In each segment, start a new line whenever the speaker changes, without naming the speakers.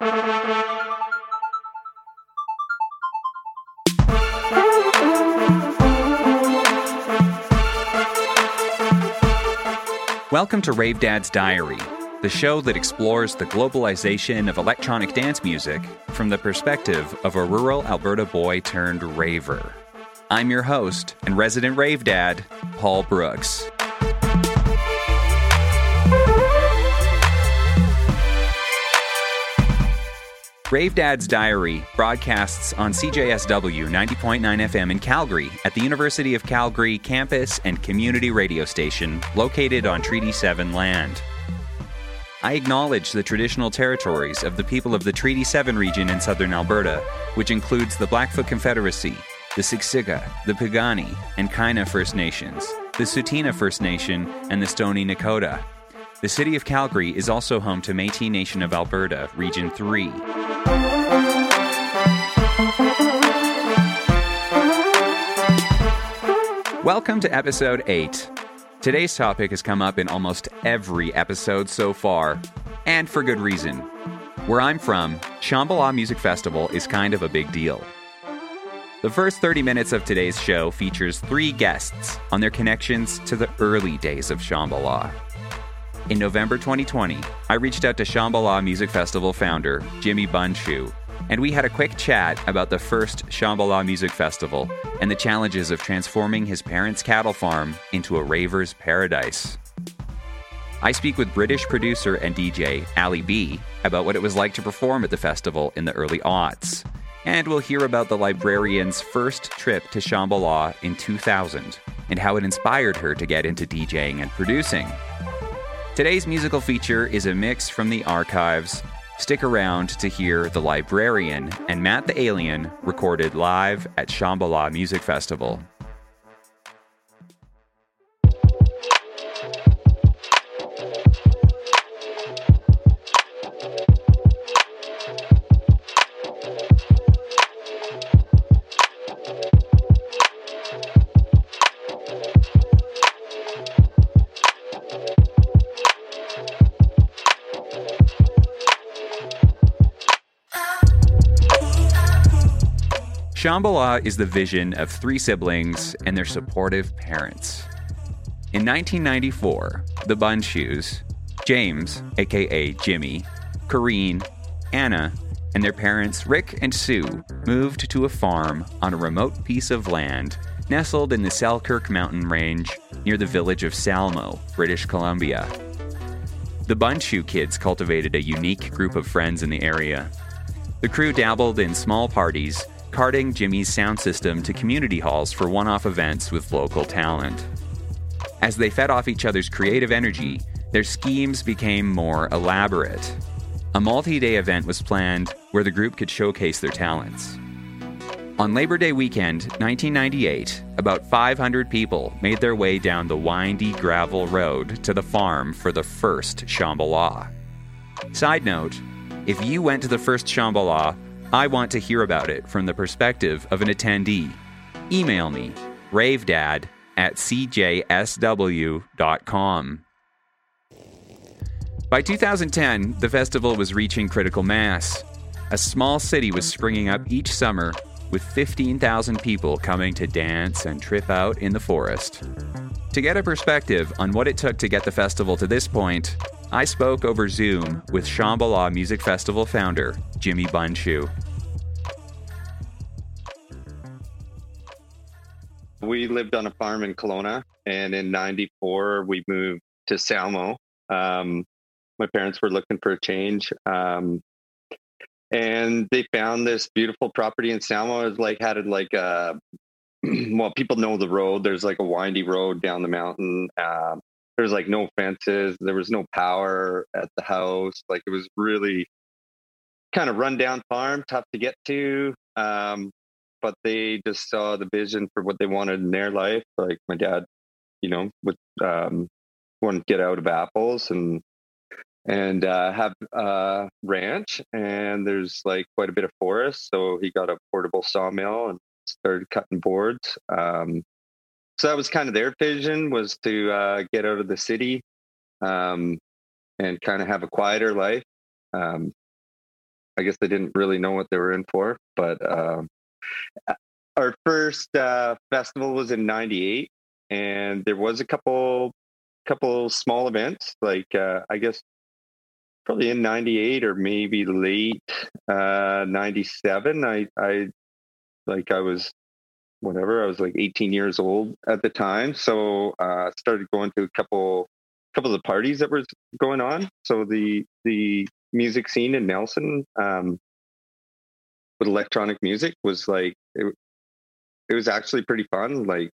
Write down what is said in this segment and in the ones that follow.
Welcome to Rave Dad's Diary, the show that explores the globalization of electronic dance music from the perspective of a rural Alberta boy turned raver. I'm your host and resident rave dad, Paul Brooks. Rave Dad's Diary broadcasts on CJSW 90.9 FM in Calgary at the University of Calgary campus and community radio station located on Treaty 7 land. I acknowledge the traditional territories of the people of the Treaty 7 region in southern Alberta, which includes the Blackfoot Confederacy, the Siksika, the Piikani, and Kainai First Nations, the Tsuut'ina First Nation, and the Stoney Nakoda. The city of Calgary is also home to Metis Nation of Alberta, Region 3. Welcome to episode 8. Today's topic has come up in almost every episode so far, and for good reason. Where I'm from, Shambhala Music Festival is kind of a big deal. The first 30 minutes of today's show features three guests on their connections to the early days of Shambhala. In November 2020, I reached out to Shambhala Music Festival founder Jimmy Bundschuh, and we had a quick chat about the first Shambhala Music Festival and the challenges of transforming his parents' cattle farm into a raver's paradise. I speak with British producer and DJ Ali B about what it was like to perform at the festival in the early aughts. And we'll hear about the librarian's first trip to Shambhala in 2000 and how it inspired her to get into DJing and producing. Today's musical feature is a mix from the archives Stick around to hear The Librarian and Matt the Alien recorded live at Shambhala Music Festival. Shambhala is the vision of three siblings and their supportive parents. In 1994, the Bundschuhs, James, aka Jimmy, Corrine, Anna, and their parents Rick and Sue moved to a farm on a remote piece of land nestled in the Selkirk mountain range near the village of Salmo, British Columbia. The Bundschuh kids cultivated a unique group of friends in the area. The crew dabbled in small parties carting Jimmy's sound system to community halls for one off events with local talent. As they fed off each other's creative energy, their schemes became more elaborate. A multi day event was planned where the group could showcase their talents. On Labor Day weekend, 1998, about 500 people made their way down the windy gravel road to the farm for the first Shambhala. Side note if you went to the first Shambhala, I want to hear about it from the perspective of an attendee. Email me, ravedad at cjsw.com. By 2010, the festival was reaching critical mass. A small city was springing up each summer with 15,000 people coming to dance and trip out in the forest. To get a perspective on what it took to get the festival to this point, I spoke over Zoom with Shambhala Music Festival founder Jimmy Bundschuh.
We lived on a farm in Kelowna, and in '94 we moved to Salmo. Um, my parents were looking for a change, um, and they found this beautiful property in Salmo. It was like had like a well, people know the road. There's like a windy road down the mountain. Uh, there's like no fences. There was no power at the house. Like it was really kind of rundown farm, tough to get to. Um, but they just saw the vision for what they wanted in their life. Like my dad, you know, would um, want to get out of apples and and uh, have a ranch. And there's like quite a bit of forest, so he got a portable sawmill and started cutting boards. Um, so that was kind of their vision was to uh, get out of the city um, and kind of have a quieter life. Um, I guess they didn't really know what they were in for. But um, our first uh, festival was in '98, and there was a couple couple small events. Like uh, I guess probably in '98 or maybe late '97. Uh, I I like I was whatever. I was like 18 years old at the time, so uh, started going to a couple couple of the parties that was going on. So the the music scene in Nelson um, with electronic music was like it, it was actually pretty fun. Like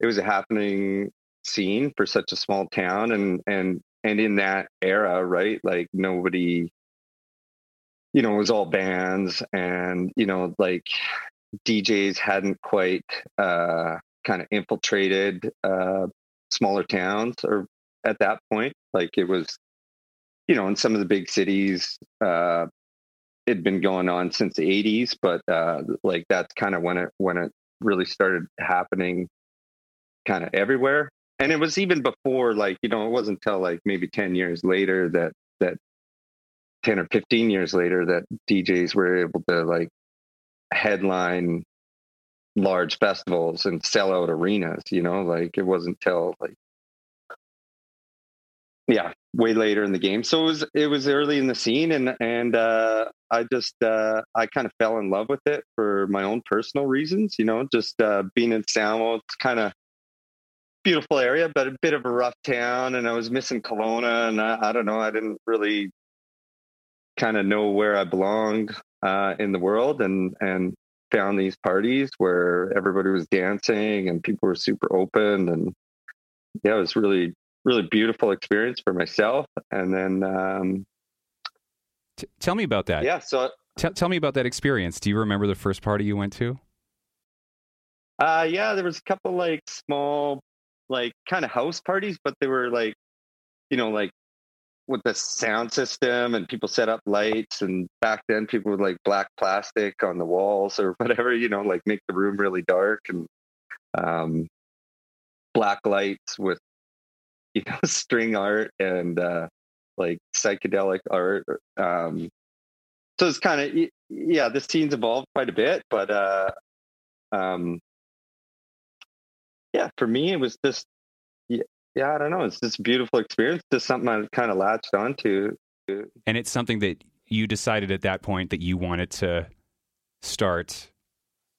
it was a happening scene for such a small town, and and and in that era, right? Like nobody, you know, it was all bands, and you know, like DJs hadn't quite uh, kind of infiltrated uh, smaller towns or at that point. Like it was, you know, in some of the big cities, uh, it'd been going on since the 80s, but uh, like that's kind of when it when it really started happening, kind of everywhere. And it was even before, like you know, it wasn't until like maybe 10 years later that that 10 or 15 years later that DJs were able to like headline large festivals and sell out arenas you know like it wasn't till like yeah way later in the game. So it was it was early in the scene and and uh i just uh i kind of fell in love with it for my own personal reasons you know just uh being in Salmo it's kind of beautiful area but a bit of a rough town and i was missing Kelowna and i, I don't know i didn't really kind of know where i belonged uh in the world and and found these parties where everybody was dancing and people were super open and yeah it was really really beautiful experience for myself. And then, um,
T- tell me about that.
Yeah. So
T- tell me about that experience. Do you remember the first party you went to?
Uh, yeah, there was a couple like small, like kind of house parties, but they were like, you know, like with the sound system and people set up lights. And back then, people would like black plastic on the walls or whatever, you know, like make the room really dark and um, black lights with you know string art and uh like psychedelic art um so it's kind of yeah the scene's evolved quite a bit but uh um yeah for me it was just yeah, i don't know it's just a beautiful experience just something i kind of latched onto
and it's something that you decided at that point that you wanted to start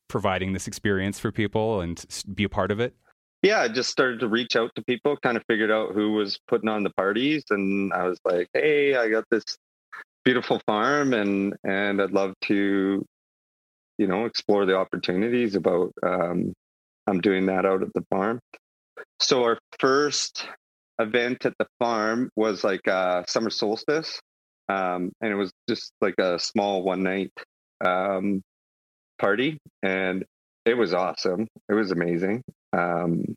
providing this experience for people and be a part of it
yeah, I just started to reach out to people, kind of figured out who was putting on the parties, and I was like, "Hey, I got this beautiful farm, and and I'd love to, you know, explore the opportunities about. Um, I'm doing that out at the farm. So our first event at the farm was like a summer solstice, um, and it was just like a small one night um, party, and it was awesome. It was amazing. Um,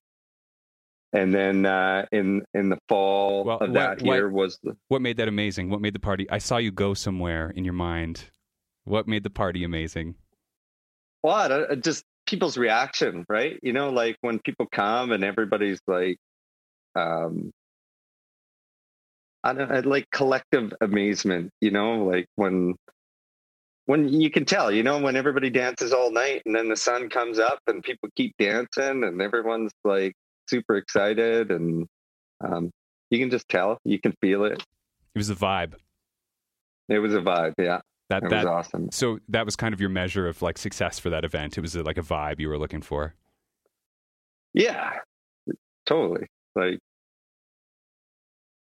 and then uh, in in the fall well, of that what, year was the
what made that amazing. What made the party? I saw you go somewhere in your mind. What made the party amazing?
What uh, just people's reaction, right? You know, like when people come and everybody's like, um, I don't like collective amazement. You know, like when when you can tell, you know, when everybody dances all night and then the sun comes up and people keep dancing and everyone's like super excited and um, you can just tell, you can feel it.
It was a vibe.
It was a vibe, yeah. That, it that, was awesome.
So that was kind of your measure of like success for that event. It was like a vibe you were looking for.
Yeah, totally. Like,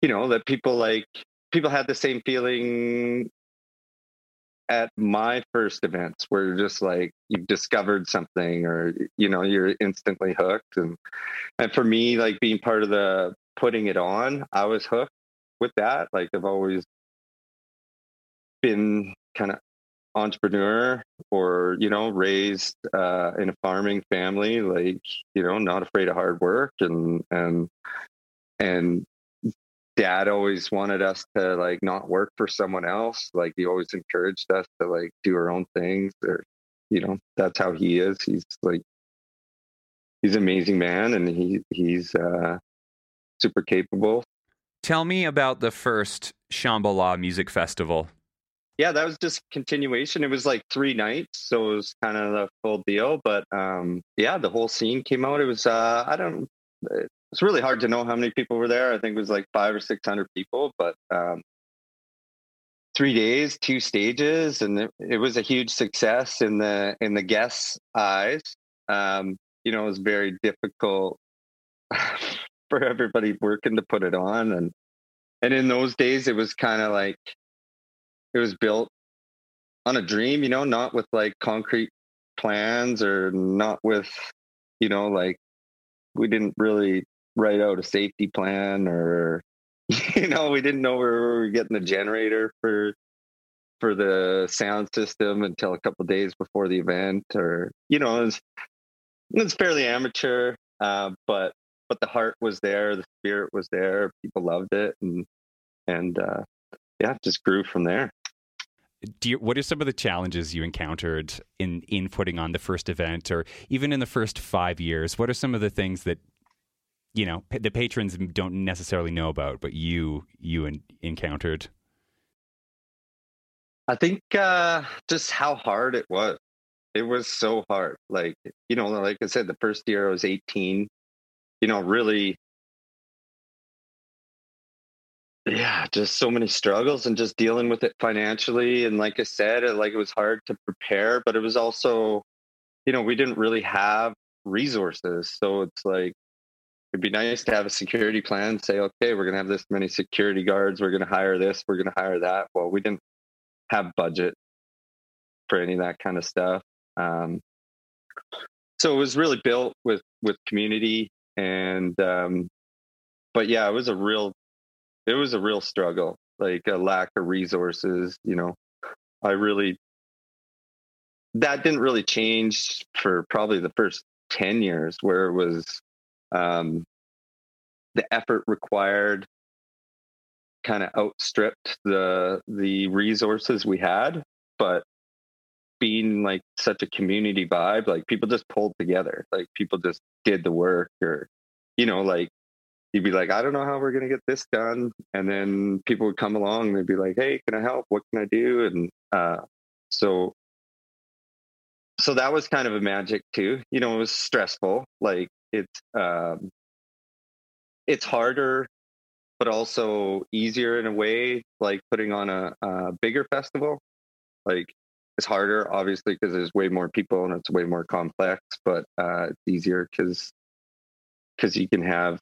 you know, that people like people had the same feeling at my first events where you're just like you've discovered something or you know you're instantly hooked and and for me like being part of the putting it on i was hooked with that like i've always been kind of entrepreneur or you know raised uh, in a farming family like you know not afraid of hard work and and and dad always wanted us to like not work for someone else. Like he always encouraged us to like do our own things or you know, that's how he is. He's like he's an amazing man and he he's uh super capable.
Tell me about the first Shambhala Music Festival.
Yeah, that was just continuation. It was like three nights, so it was kind of the full deal. But um, yeah, the whole scene came out. It was uh, I don't. It's really hard to know how many people were there. I think it was like five or six hundred people, but um, three days, two stages, and it, it, was a huge success in the in the guests' eyes. Um, you know, it was very difficult for everybody working to put it on, and and in those days, it was kind of like it was built on a dream, you know, not with like concrete plans or not with, you know, like we didn't really write out a safety plan or you know, we didn't know where we were getting the generator for for the sound system until a couple days before the event or you know, it's was it was fairly amateur, uh, but but the heart was there, the spirit was there, people loved it and and uh yeah, just grew from there
you, what are some of the challenges you encountered in in putting on the first event, or even in the first five years? What are some of the things that you know the patrons don't necessarily know about, but you you in, encountered?
I think uh, just how hard it was. It was so hard. Like you know, like I said, the first year I was 18. You know, really yeah just so many struggles and just dealing with it financially and like i said it, like it was hard to prepare but it was also you know we didn't really have resources so it's like it'd be nice to have a security plan say okay we're going to have this many security guards we're going to hire this we're going to hire that. Well we didn't have budget for any of that kind of stuff um, so it was really built with with community and um, but yeah it was a real it was a real struggle, like a lack of resources. You know, I really that didn't really change for probably the first 10 years where it was um, the effort required kind of outstripped the the resources we had but being like such a community vibe like people just pulled together like people just did the work or you know like you'd be like, I don't know how we're going to get this done. And then people would come along. They'd be like, Hey, can I help? What can I do? And uh, so, so that was kind of a magic too. You know, it was stressful. Like it's, um, it's harder, but also easier in a way, like putting on a, a bigger festival. Like it's harder, obviously, because there's way more people and it's way more complex, but uh, it's easier because because you can have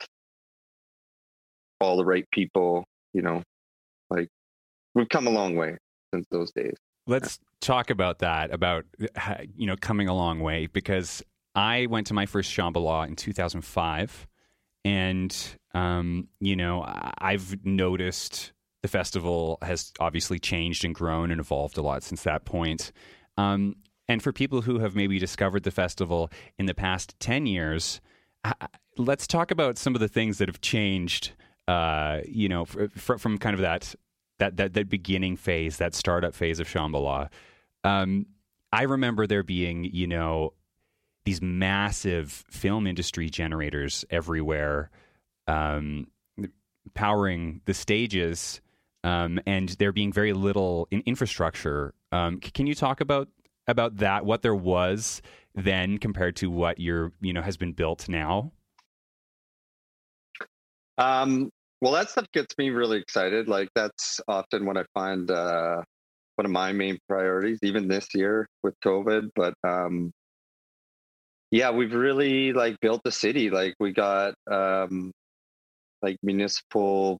all the right people, you know, like we've come a long way since those days.
Let's talk about that, about, you know, coming a long way, because I went to my first Shambhala in 2005. And, um, you know, I've noticed the festival has obviously changed and grown and evolved a lot since that point. Um, and for people who have maybe discovered the festival in the past 10 years, let's talk about some of the things that have changed uh, you know, fr- from kind of that that that that beginning phase, that startup phase of Shambhala. Um, I remember there being, you know, these massive film industry generators everywhere, um, powering the stages, um, and there being very little in infrastructure. Um, can you talk about about that? What there was then compared to what your you know has been built now?
Um, well, that stuff gets me really excited. Like that's often what I find uh, one of my main priorities, even this year with COVID. But um, yeah, we've really like built the city. Like we got um, like municipal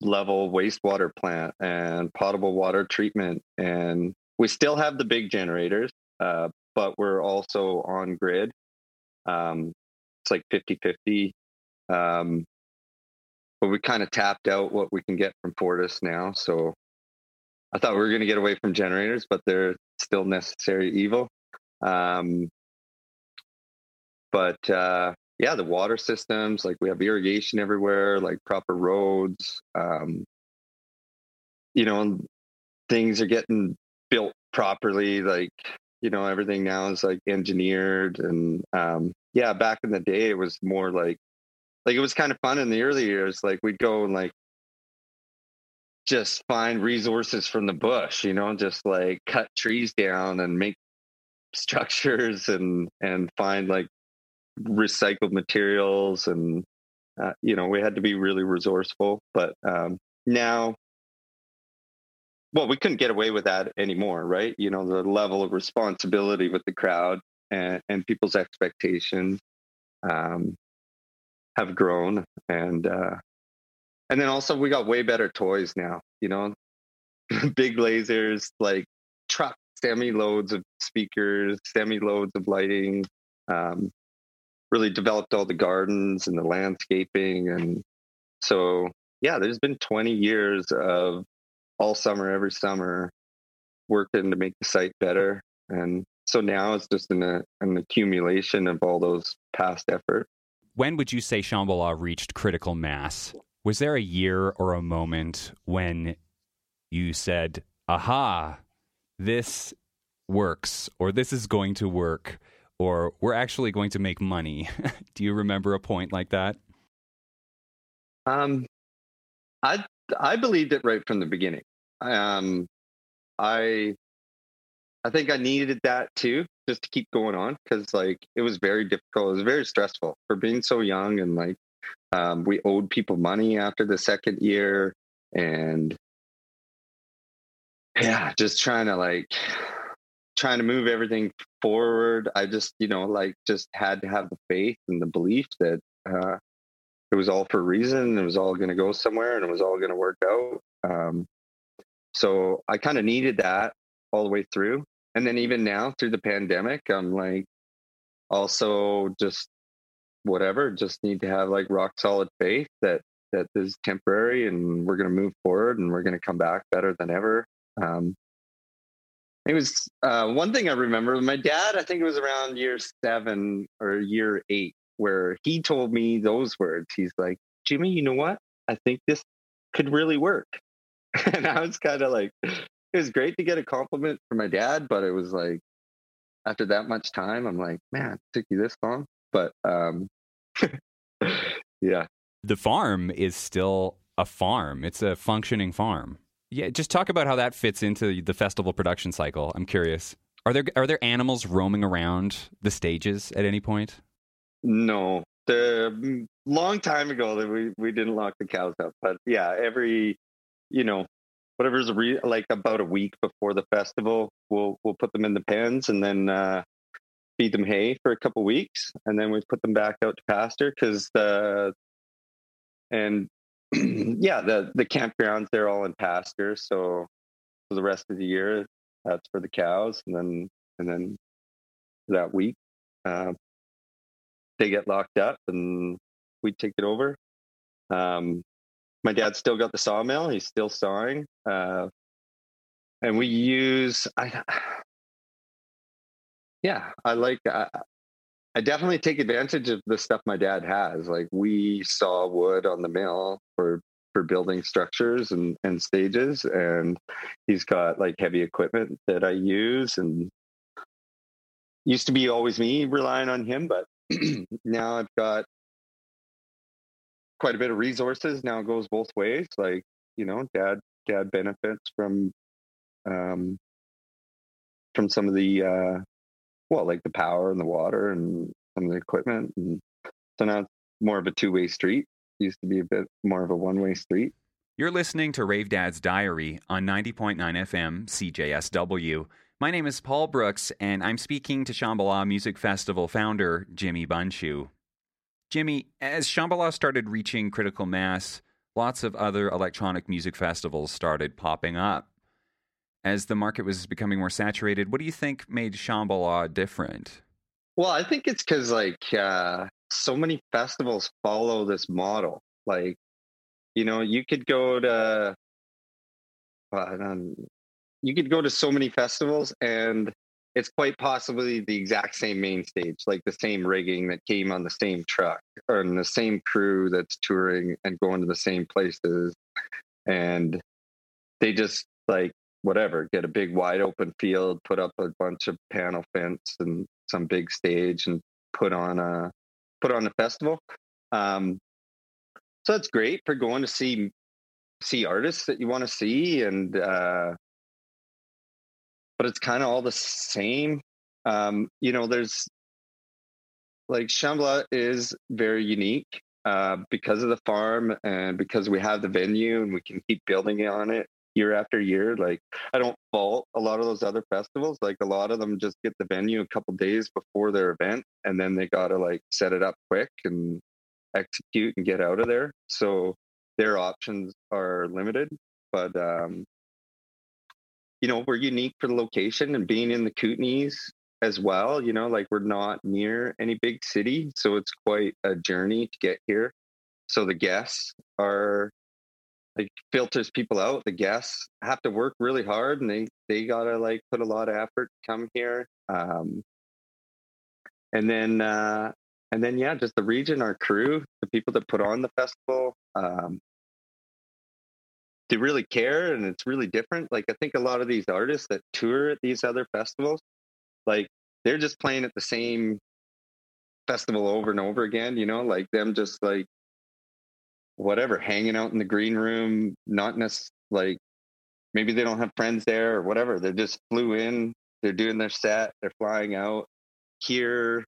level wastewater plant and potable water treatment, and we still have the big generators, uh, but we're also on grid. Um, it's like 50 50. Um, but we kind of tapped out what we can get from Fortis now. So I thought we were going to get away from generators, but they're still necessary evil. Um, but uh, yeah, the water systems, like we have irrigation everywhere, like proper roads. Um, you know, things are getting built properly. Like you know, everything now is like engineered, and um, yeah, back in the day, it was more like like it was kind of fun in the early years. Like we'd go and like just find resources from the bush, you know, just like cut trees down and make structures and and find like recycled materials and uh, you know we had to be really resourceful but um, now well we couldn't get away with that anymore right you know the level of responsibility with the crowd and, and people's expectations um, have grown and uh, and then also we got way better toys now you know? Big lasers like truck semi loads of speakers semi loads of lighting um, really developed all the gardens and the landscaping and so yeah there's been 20 years of all summer every summer working to make the site better. And so now it's just an, uh, an accumulation of all those past efforts
when would you say Shambhala reached critical mass? Was there a year or a moment when you said, aha, this works, or this is going to work, or we're actually going to make money? Do you remember a point like that?
Um, I I believed it right from the beginning. Um, I I think I needed that too just to keep going on because like it was very difficult. It was very stressful for being so young and like um, we owed people money after the second year and yeah, just trying to like trying to move everything forward. I just you know like just had to have the faith and the belief that uh, it was all for a reason. It was all going to go somewhere and it was all going to work out. Um, so I kind of needed that all the way through and then even now through the pandemic i'm like also just whatever just need to have like rock solid faith that that is temporary and we're going to move forward and we're going to come back better than ever. Um, it was uh, one thing i remember my dad i think it was around year seven or year eight where he told me those words. He's like jimmy you know what? I think this could really work. And i was kind of like it was great to get a compliment from my dad, but it was like after that much time, I'm like, man, it took you this long. But um yeah.
The farm is still a farm. It's a functioning farm. Yeah, just talk about how that fits into the festival production cycle. I'm curious. Are there are there animals roaming around the stages at any point?
No. The mm, long time ago that we we didn't lock the cows up, but yeah, every you know whatever's re- like about a week before the festival, we'll we'll put them in the pens and then uh, feed them hay for a couple weeks, and then we put them back out to pasture because the and yeah the the campgrounds they're all in pasture, so for the rest of the year that's for the cows, and then and then that week uh, they get locked up and we take it over. Um, my dad's still got the sawmill. He's still sawing, uh, and we use. I, yeah, I like. I, I definitely take advantage of the stuff my dad has. Like we saw wood on the mill for for building structures and and stages, and he's got like heavy equipment that I use. And used to be always me relying on him, but now I've got quite a bit of resources now it goes both ways like you know dad dad benefits from um from some of the uh well like the power and the water and some of the equipment and so now it's more of a two-way street it used to be a bit more of a one-way street.
You're listening to rave dad's diary on 90.9 fm cjsw my name is paul brooks and i'm speaking to shambhala music festival founder jimmy bundschuh Jimmy, as Shambhala started reaching critical mass, lots of other electronic music festivals started popping up. As the market was becoming more saturated, what do you think made Shambhala different?
Well, I think it's because like uh, so many festivals follow this model. Like, you know, you could go to, uh, you could go to so many festivals and it's quite possibly the exact same main stage, like the same rigging that came on the same truck or the same crew that's touring and going to the same places. And they just like whatever, get a big wide open field, put up a bunch of panel fence and some big stage and put on a put on a festival. Um, so it's great for going to see see artists that you want to see and uh but it's kind of all the same um you know there's like Shambhala is very unique uh, because of the farm and because we have the venue and we can keep building on it year after year. Like I don't fault a lot of those other festivals. Like a lot of them just get the venue a couple days before their event and then they gotta like set it up quick and execute and get out of there. So their options are limited. But um, you know, we're unique for the location and being in the Kootenays as well. You know, like we're not near any big city, so it's quite a journey to get here. So the guests are like filters people out. The guests have to work really hard, and they they gotta like put a lot of effort to come here. Um, and then uh, and then yeah, just the region, our crew, the people that put on the festival. Um, they really care and it's really different. Like I think a lot of these artists that tour at these other festivals, like they're just playing at the same festival over and over again, you know, like them just like whatever, hanging out in the green room, not necessarily like maybe they don't have friends there or whatever. They just flew in, they're doing their set, they're flying out. Here,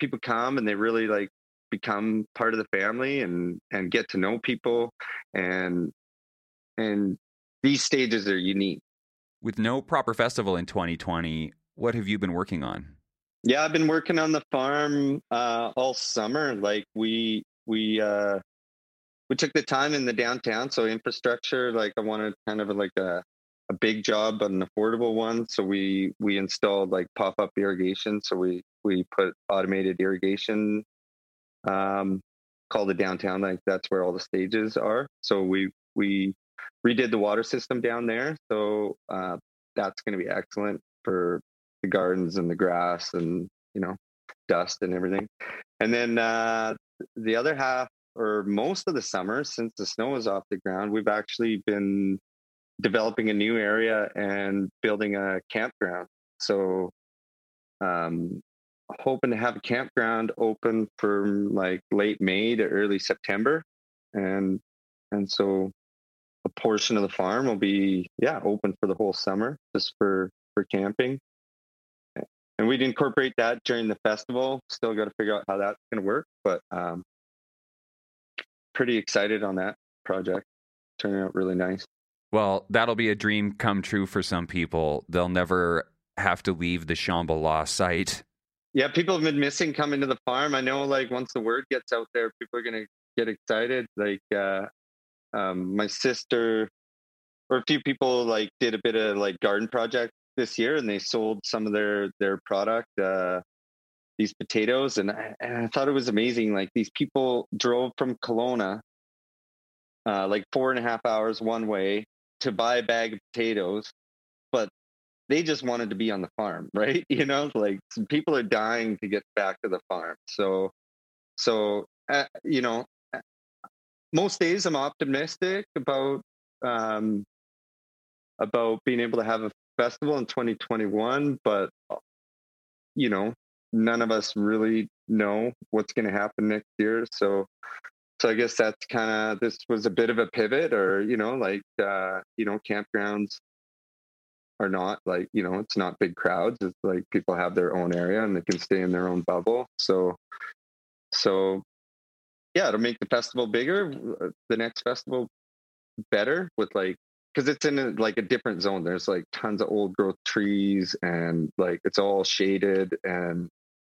people come and they really like become part of the family and and get to know people and and these stages are unique.
With no proper festival in 2020, what have you been working on?
Yeah, I've been working on the farm uh, all summer. Like we we uh, we took the time in the downtown, so infrastructure. Like I wanted kind of like a a big job, but an affordable one. So we we installed like pop up irrigation. So we we put automated irrigation. Um, called the downtown. Like that's where all the stages are. So we we redid the water system down there. So uh, that's going to be excellent for the gardens and the grass and you know dust and everything and then uh, the other half or most of the summer since the snow is off the ground we've actually been developing a new area and building a campground so um hoping to have a campground open from like late may to early september and and so a portion of the farm will be yeah open for the whole summer just for for camping and we'd incorporate that during the festival. Still got to figure out how that's going to work, but um, pretty excited on that project. Turning out really nice.
Well, that'll be a dream come true for some people. They'll never have to leave the Shambhala site.
Yeah, people have been missing coming to the farm. I know, like once the word gets out there, people are going to get excited. Like uh, um, my sister or a few people like did a bit of like garden project this year and they sold some of their their product uh these potatoes and I, and I thought it was amazing like these people drove from Kelowna uh like four and a half hours one way to buy a bag of potatoes but they just wanted to be on the farm right? You know like people are dying to get back to the farm so so uh, you know most days i'm optimistic about um about being able to have a festival in 2021, but you know, none of us really know what's going to happen next year. So, so I guess that's kind of this was a bit of a pivot, or you know, like uh, you know, campgrounds are not like you know, it's not big crowds. It's like people have their own area and they can stay in their own bubble. So, so yeah, to make the festival bigger, uh, the next festival better with like because it's in a, like a different zone. There's like tons of old growth trees and like it's all shaded and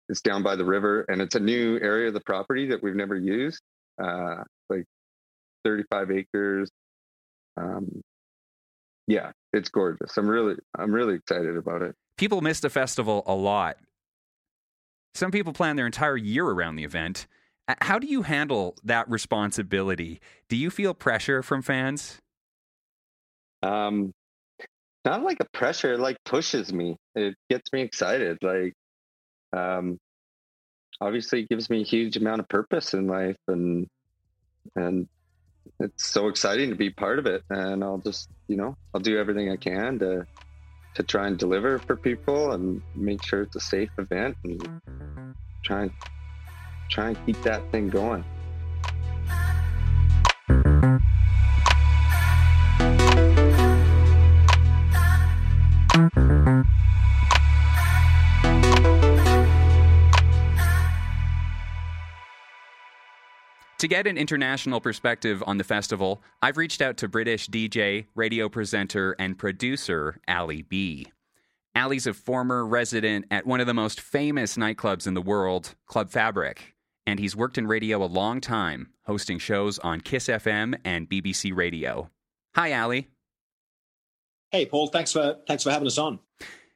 it's down by the river and it's a new area of the property that we've never used. Uh, like 35 acres. Um, yeah, it's gorgeous. I'm really, I'm really excited about it.
People miss the festival a lot. Some people plan their entire year around the event. How do you handle that responsibility? Do you feel pressure from fans?
Um, not like a pressure, It like pushes me. It gets me excited. Like, um, obviously, it gives me a huge amount of purpose in life, and and it's so exciting to be part of it. And I'll just, you know, I'll do everything I can to to try and deliver for people and make sure it's a safe event and try and try and keep that thing going.
To get an international perspective on the festival, I've reached out to British DJ, radio presenter, and producer Ali B. Ali's a former resident at one of the most famous nightclubs in the world, Club Fabric, and he's worked in radio a long time, hosting shows on Kiss FM and BBC Radio. Hi, Ali.
Hey, Paul. Thanks for thanks for having us on.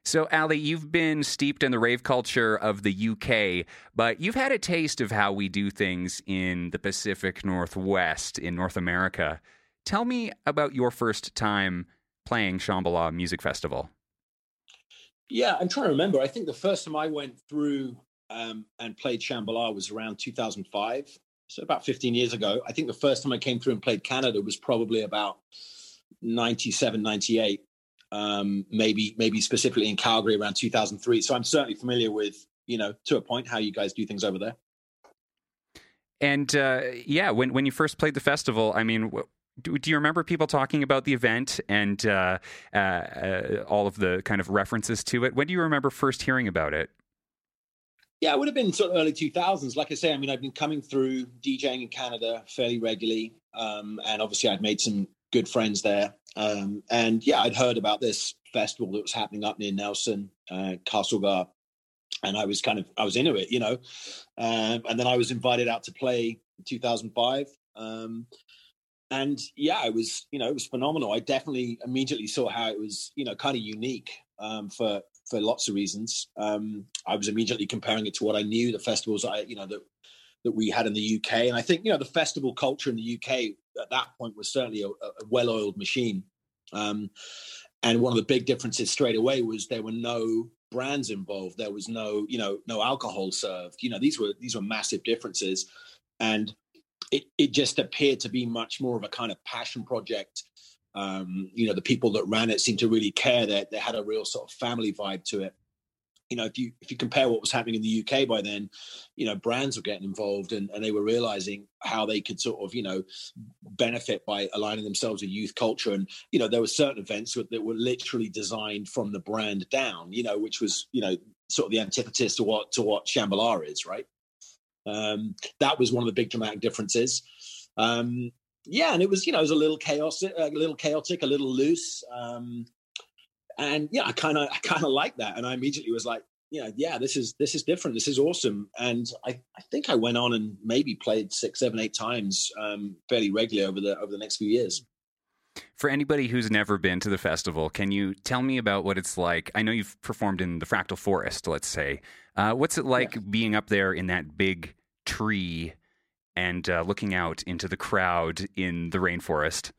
So, Ali, you've been steeped in the rave culture of the UK, but you've had a taste of how we do things in the Pacific Northwest in North America. Tell me about your first time playing Shambhala Music Festival.
Yeah, I'm trying to remember. I think the first time I went through um, and played Shambhala was around 2005, so about 15 years ago. I think the first time I came through and played Canada was probably about 97, 98 um, maybe maybe specifically in Calgary around 2003. So I'm certainly familiar with you know to a point how you guys do things over there.
And uh, yeah, when when you first played the festival, I mean. Do, do you remember people talking about the event and uh, uh, uh, all of the kind of references to it? When do you remember first hearing about it?
Yeah, it would have been sort of early 2000s. Like I say, I mean, I've been coming through DJing in Canada fairly regularly. Um, and obviously, I'd made some good friends there. Um, and yeah, I'd heard about this festival that was happening up near Nelson, uh, Castlegar, and I was kind of I was into it, you know. Um, and then I was invited out to play in 2005. Um, and yeah, it was you know it was phenomenal. I definitely immediately saw how it was you know kind of unique um, for for lots of reasons. Um, I was immediately comparing it to what I knew the festivals I you know that that we had in the UK, and I think you know the festival culture in the UK at that point was certainly a, a well-oiled machine. Um, and one of the big differences straight away was there were no brands involved. There was no, you know, no alcohol served. You know, these were these were massive differences, and it it just appeared to be much more of a kind of passion project. Um, you know, the people that ran it seemed to really care. That they had a real sort of family vibe to it you know, if you if you compare what was happening in the UK by then, you know, brands were getting involved and, and they were realizing how they could sort of, you know, benefit by aligning themselves with youth culture. And, you know, there were certain events that were literally designed from the brand down, you know, which was, you know, sort of the antithesis to what to what Shambhala is, right? Um, that was one of the big dramatic differences. Um, yeah, and it was, you know, it was a little chaotic, a little chaotic, a little loose. Um, and yeah, I kind of I kind of like that, and I immediately was like, yeah, yeah, this is this is different. This is awesome, and I I think I went on and maybe played six, seven, eight times um, fairly regularly over the over the next few years.
For anybody who's never been to the festival, can you tell me about what it's like? I know you've performed in the Fractal Forest, let's say. Uh, what's it like yeah. being up there in that big tree and uh, looking out into the crowd in the rainforest?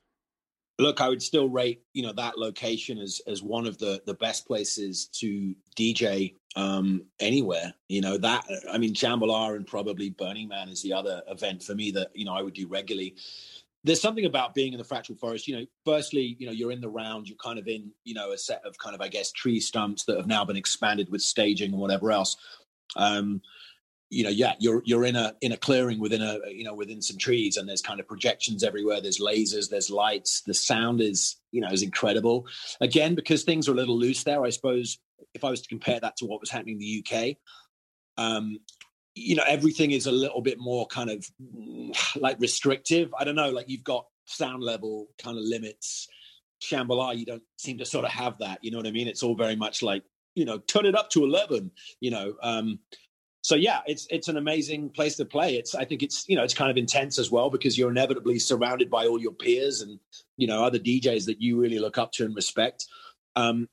look, I would still rate you know that location as as one of the the best places to DJ um, anywhere. You know that I mean Shambhala and probably Burning Man is the other event for me that you know I would do regularly. There's something about being in the fractal forest. You know, firstly, you know you're in the round. You're kind of in you know a set of kind of I guess tree stumps that have now been expanded with staging and whatever else. Um, you know yeah you're you're in a in a clearing within a you know within some trees and there's kind of projections everywhere. There's lasers there's lights. The sound is you know is incredible. Again because things are a little loose there i suppose if i was to compare that to what was happening in the uk um you know everything is a little bit more kind of like restrictive. I don't know like you've got sound level kind of limits. Shambhala you don't seem to sort of have that you know what i mean? It's all very much like you know turn it up to 11 you know um so yeah, it's it's an amazing place to play. It's I think it's you know it's kind of intense as well because you're inevitably surrounded by all your peers and you know other DJs that you really look up to and respect. Um,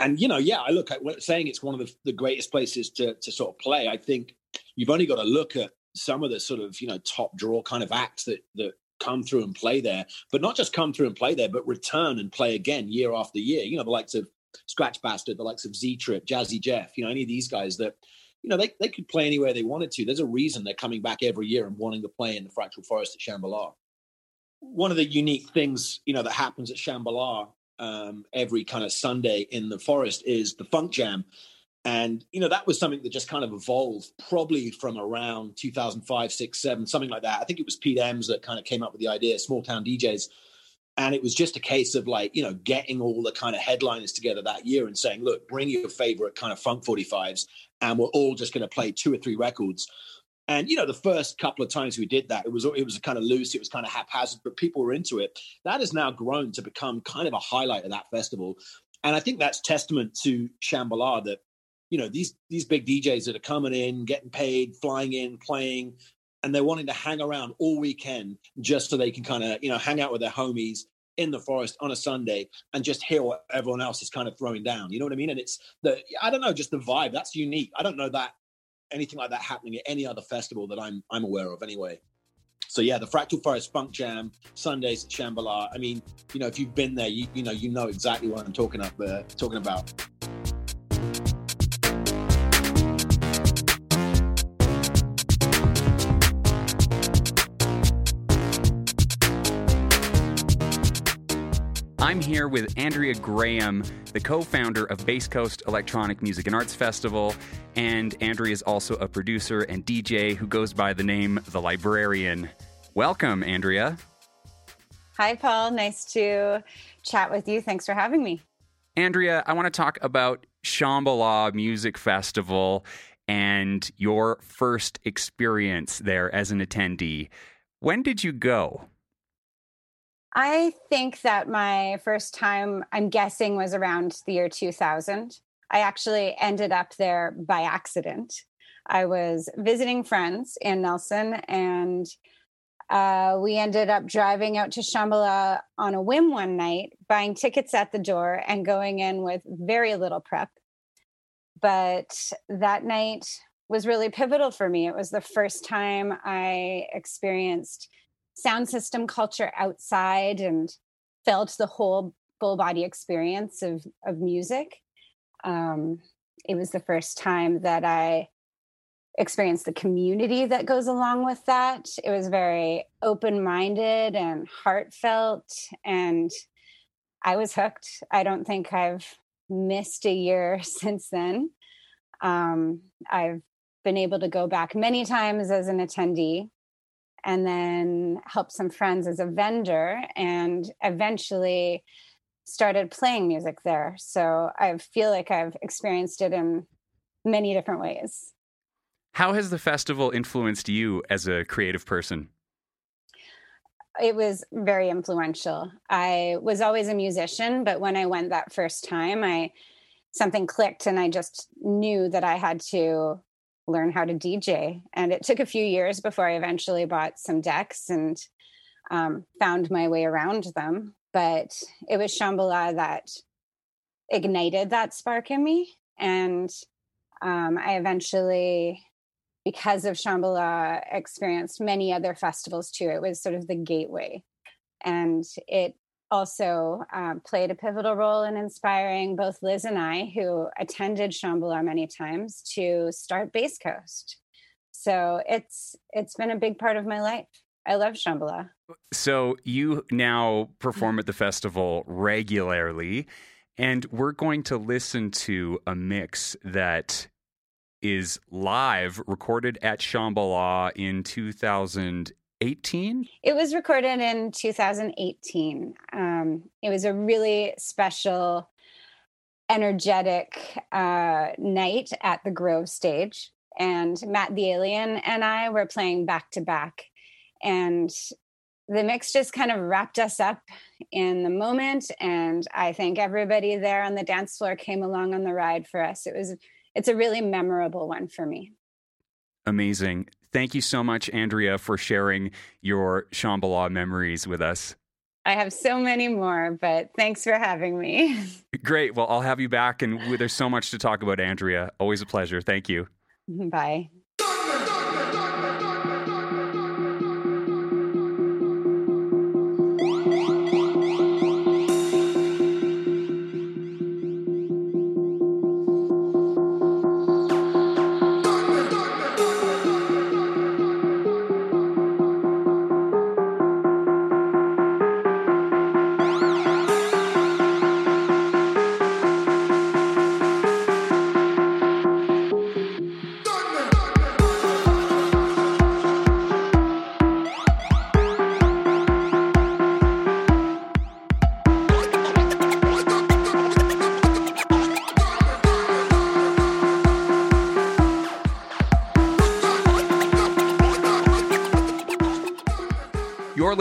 and you know, yeah, I look at saying it's one of the, the greatest places to to sort of play. I think you've only got to look at some of the sort of you know top draw kind of acts that that come through and play there, but not just come through and play there, but return and play again year after year. You know, the likes of Scratch Bastid, the likes of Z Trip, Jazzy Jeff, you know, any of these guys that you know, they, they could play anywhere they wanted to. There's a reason they're coming back every year and wanting to play in the Fractal Forest at Shambhala. One of the unique things, you know, that happens at Shambhala um, every kind of Sunday in the forest is the Funk Jam. And, you know, that was something that just kind of evolved probably from around 2005, 6, 7, something like that. I think it was Pete Ems that kind of came up with the idea, small town DJs and it was just a case of like you know getting all the kind of headliners together that year and saying look bring your favorite kind of funk 45s and we're all just going to play two or three records And you know, the first couple of times we did that, it was it was kind of loose, it was kind of haphazard, but people were into it. That has now grown to become kind of a highlight of that festival, and I think that's testament to Shambhala that you know these these big DJs that are coming in, getting paid, flying in, playing, and they're wanting to hang around all weekend just so they can kind of you know hang out with their homies in the forest on a Sunday and just hear what everyone else is kind of throwing down. You know what I mean? And it's the I don't know, just the vibe. That's unique. I don't know that anything like that happening at any other festival that I'm I'm aware of anyway. So yeah, the Fractal Forest Funk Jam Sundays at Shambhala. I mean, you know, if you've been there, you you know you know exactly what I'm talking up uh, talking about.
I'm here with Andrea Graham, the co founder of Bass Coast Electronic Music and Arts Festival. And Andrea is also a producer and DJ who goes by the name The Librarian. Welcome, Andrea.
Hi, Paul. Nice to chat with you. Thanks for having me.
Andrea, I want to talk about Shambhala Music Festival and your first experience there as an attendee. When did you go?
I think that my first time, I'm guessing, was around the year 2000. I actually ended up there by accident. I was visiting friends in Nelson, and uh, we ended up driving out to Shambhala on a whim one night, buying tickets at the door, and going in with very little prep. But that night was really pivotal for me. It was the first time I experienced sound system culture outside and felt the whole full body experience of of music. Um, it was the first time that I experienced the community that goes along with that. It was very open minded and heartfelt, and I was hooked. I don't think I've missed a year since then. Um, I've been able to go back many times as an attendee and then helped some friends as a vendor and eventually started playing music there. So I feel like I've experienced it in many different ways.
How has the festival influenced you as a creative person?
It was very influential. I was always a musician, but when I went that first time, I something clicked and I just knew that I had to learn how to DJ. And it took a few years before I eventually bought some decks and um, found my way around them. But it was Shambhala that ignited that spark in me. And um, I eventually, because of Shambhala, experienced many other festivals too. It was sort of the gateway. And it also um, played a pivotal role in inspiring both Liz and I, who attended Shambhala many times, to start Bass Coast. So it's it's been a big part of my life. I love Shambhala.
So you now perform at the festival regularly, and we're going to listen to a mix that is live, recorded at Shambhala in 2000 18?
It was recorded in 2018. Um, it was a really special, energetic uh, night at the Grove stage. And Matt the Alien and I were playing back to back. And the mix just kind of wrapped us up in the moment. And I think everybody there on the dance floor came along on the ride for us. It was, it's a really memorable one for me.
Amazing. Thank you so much, Andrea, for sharing your Shambhala memories with us.
I have so many more, but thanks for having me.
Great. Well, I'll have you back, and there's so much to talk about, Andrea. Always a pleasure. Thank you.
Bye.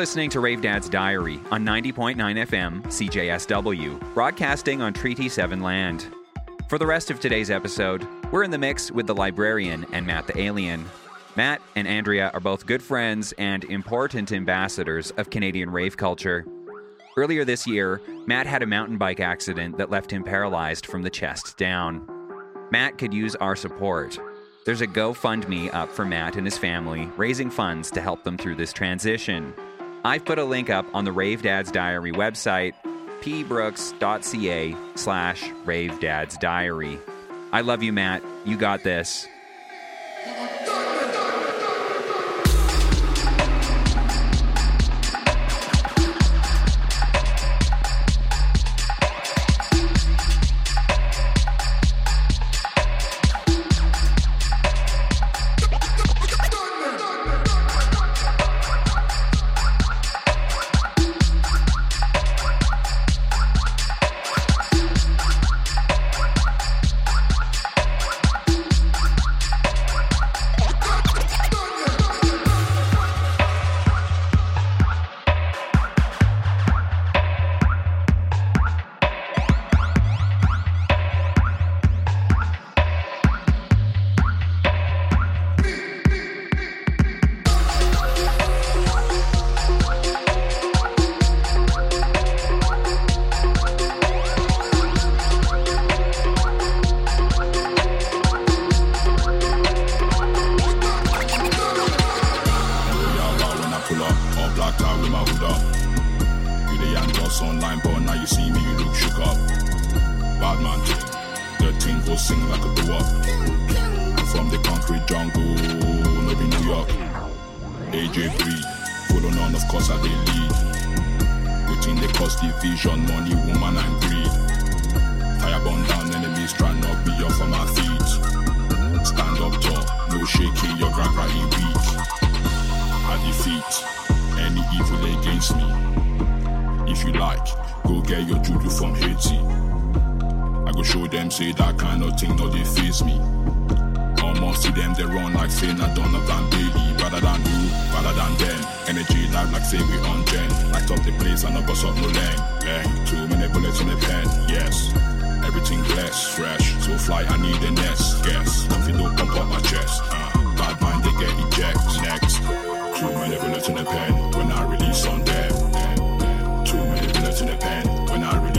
Listening to Rave Dad's Diary on 90.9 FM CJSW, broadcasting on Treaty 7 land. For the rest of today's episode, we're in the mix with the librarian and Matt the Alien. Matt and Andrea are both good friends and important ambassadors of Canadian rave culture. Earlier this year, Matt had a mountain bike accident that left him paralyzed from the chest down. Matt could use our support. There's a GoFundMe up for Matt and his family, raising funds to help them through this transition. I've put a link up on the Rave Dad's Diary website, pbrooks.ca slash Rave Dad's Diary. I love you, Matt. You got this.
go show them, say that kind of thing, no, they face me. Almost see them, they run like saying I don't have than baby. Rather than you, rather than them. Energy life like say we on gen. Light up the place and I bust up no lane. Yeah, too many bullets in the pen, yes. Everything blessed, fresh. So fly, I need a nest, yes. Nothing don't pump up my chest. Uh, bad mind, they get eject. Next, too many bullets in the pen when I release on them. Too many bullets in the pen when I release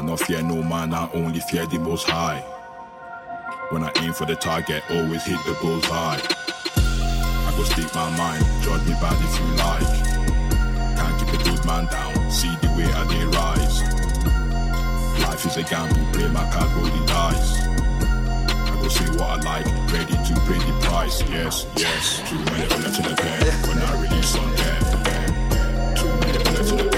I no fear no man, I only fear the most high. When I aim for the target, always hit the bullseye. I go speak my mind, judge me bad if you like. Can't keep a good man down, see the way I they rise. Life is a gamble, play my card, roll the dice I go say what I like, ready to pay the price. Yes, yes. Too many bullets in the pen when I release on them. Too many bullets in the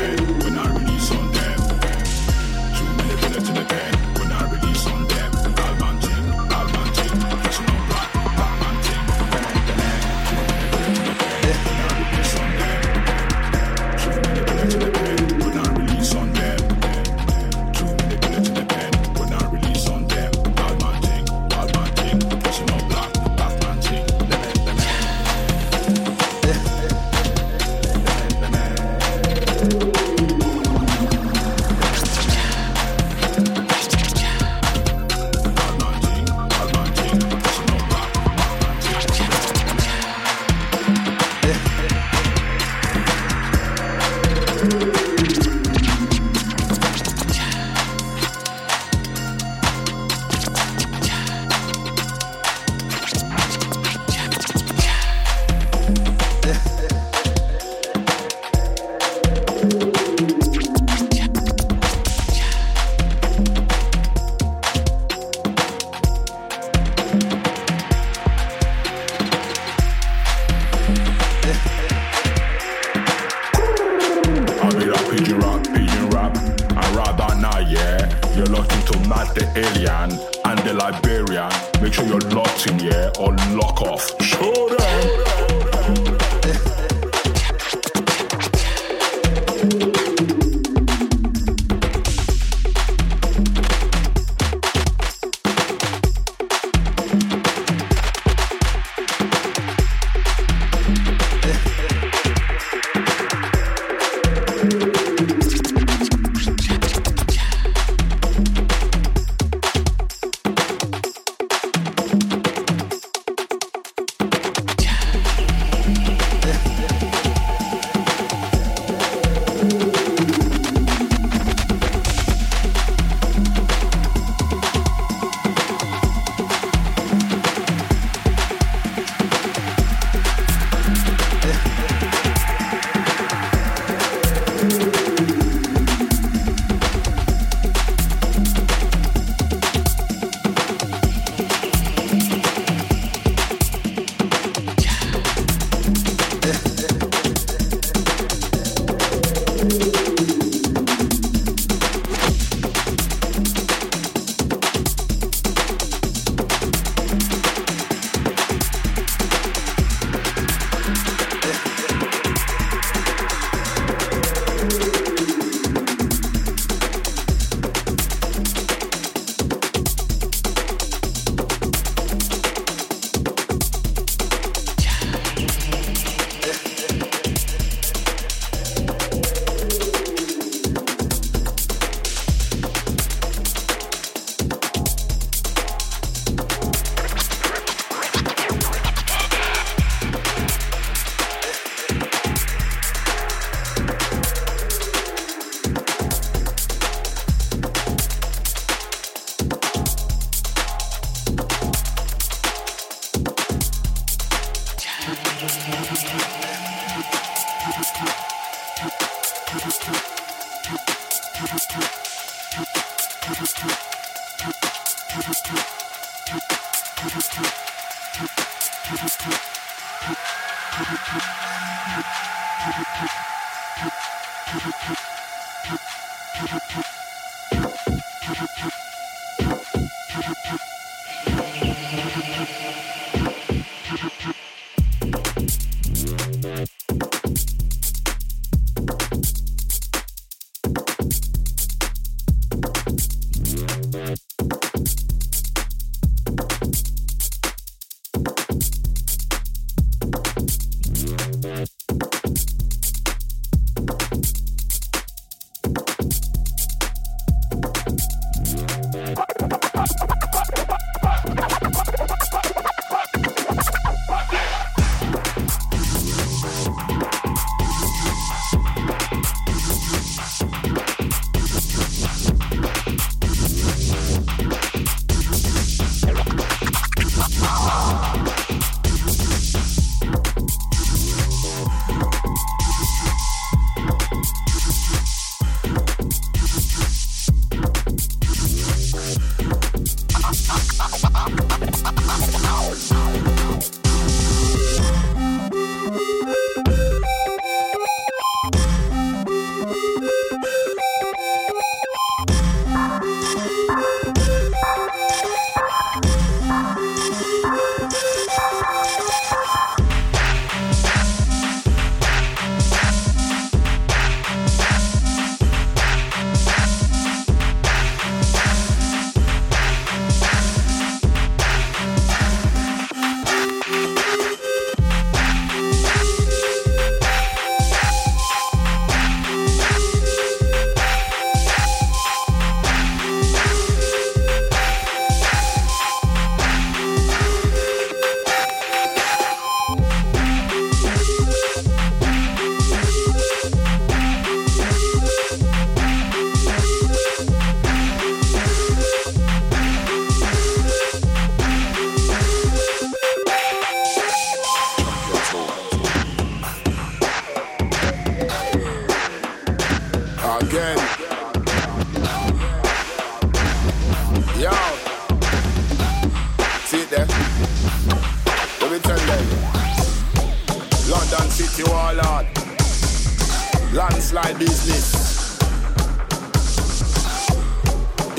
fly business.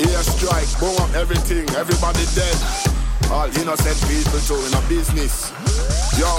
Air strike, boom up everything, everybody dead. All innocent people too in a business. Yo,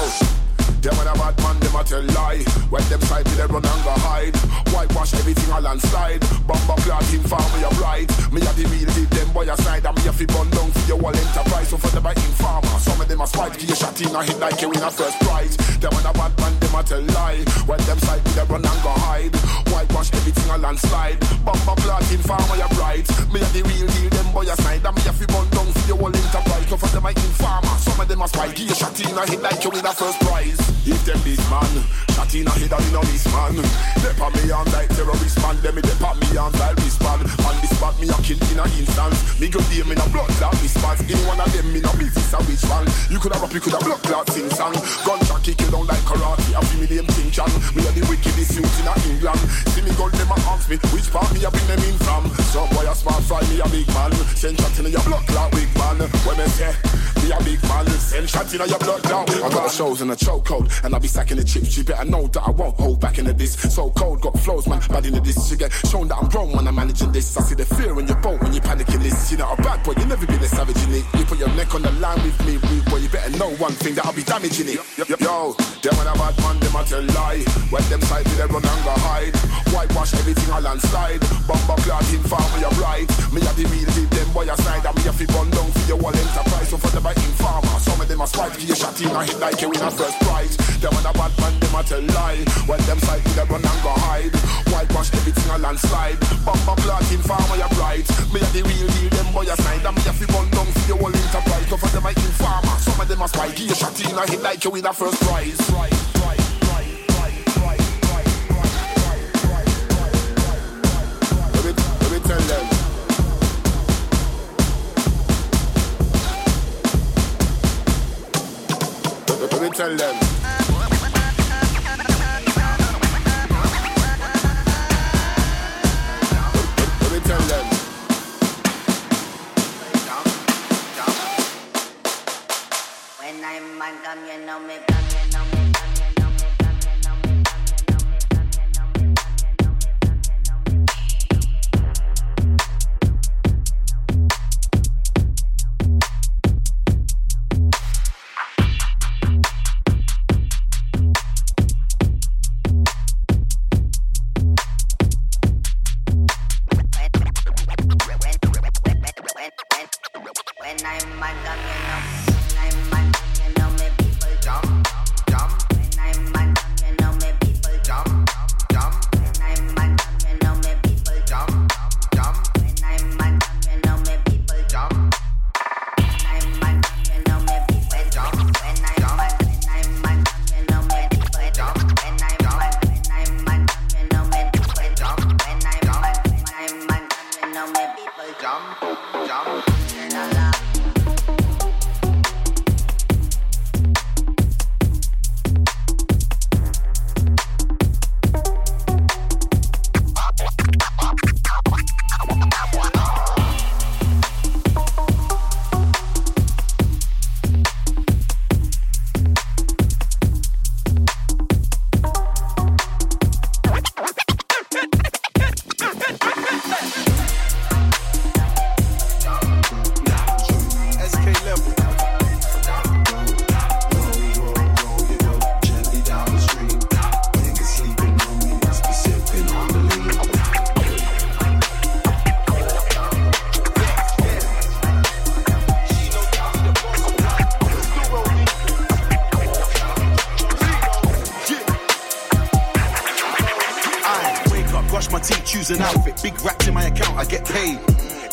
them when a bad man, them a tell lie. When them side me, they run and go hide. Whitewash everything a landslide. Bumper clock him farm me a bright. Me a the real deal, them boy aside. And me a fi bun down for your whole enterprise. So for them a informer. Some of them a spite. Give you shot in a hit like you win a first prize. Them when a bad man, them a tell lie. When them side me, they run and go hide. Whitewash everything a landslide. Bumper clock him farm me a bright. Me a the real deal, them boy aside. And me a fi bun down for your whole enterprise. So for them a informer. Some of them a spite. Give you shot in a hit like you win a first prize. If them big man, shot in a head and in a miss man. Dep on me on like terrorist man, them me dep on me on like wristband. On the spot me a kill in a instance. Me go DM in a blood clot response. Any one of them me no business a which one. You coulda rap, you coulda blood clot sing song. Gunshot kick you down like karate. I feel me name King Chan. Me a the wickedest youth in a England. See me gold them a ask me which part me a bring them in from. So boy a smart fry me a big man. Send shot in a your blood clot big man. When me say me a big man. Send shot in a your blood clot. I got shows in a chokehold. And I'll be sacking the chips. You better know that I won't hold back into this. So cold, got flows, man. Bad into this. You get shown that I'm grown when I'm managing this. I see the fear in your boat when you're panicking this. You're not a bad boy, you never been a savage in it. You put your neck on the line with me, rude boy. You better know one thing that I'll be damaging it. yep Yo, them when I'm bad man, them I tell lie. When them side they run and go hide. Whitewash everything I landslide. Bumper clad in farm me a bright. Me a the real deal, them boy aside. And me a fi run down for your whole enterprise. So for the biting farmer, some of them a spite. Give you shot in a hit like you win a first prize. Them when a bad man, them a tell lie. When them sight they run and go hide. White Whitewash everything a landslide. Bumper clock in farmer, you bright. Me a the real deal, them boy a side. And me a fi run down for your whole enterprise. So for them a informer, some of them a spy. Give you shot in a hit like you win a first prize. Right, right. Tell them. Let me tell them.
Man come, you know me, come,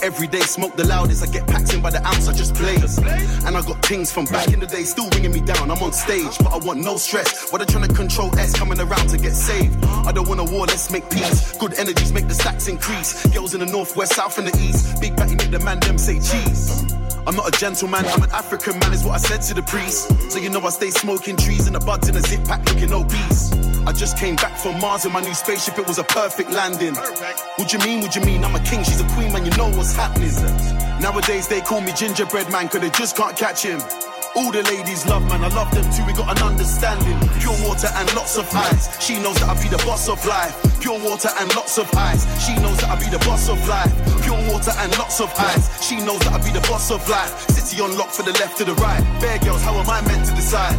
Every day, smoke the loudest. I get packs in by the ounce, I just blaze. And I got things from back in the day still ringing me down. I'm on stage, but I want no stress. What they trying to control S coming around to get saved. I don't want a war, let's make peace. Good energies make the stacks increase. Girls in the north, west, south, and the east. Big batty make the man them say cheese. I'm not a gentleman, I'm an African man, is what I said to the priest. So you know I stay smoking trees and the buds in a zip pack looking obese. I just came back from Mars in my new spaceship, it was a perfect landing. What you mean, what you mean? I'm a king, she's a queen, man, you know what's happening. Nowadays they call me gingerbread man, cause they just can't catch him. All the ladies love man, I love them too, we got an understanding. Pure water and lots of ice. She knows that I be the boss of life. Pure water and lots of ice. She knows that I be the boss of life. Pure water and lots of ice. She knows that I be the boss of life. City on lock for the left to the right. Bear girls, how am I meant to decide?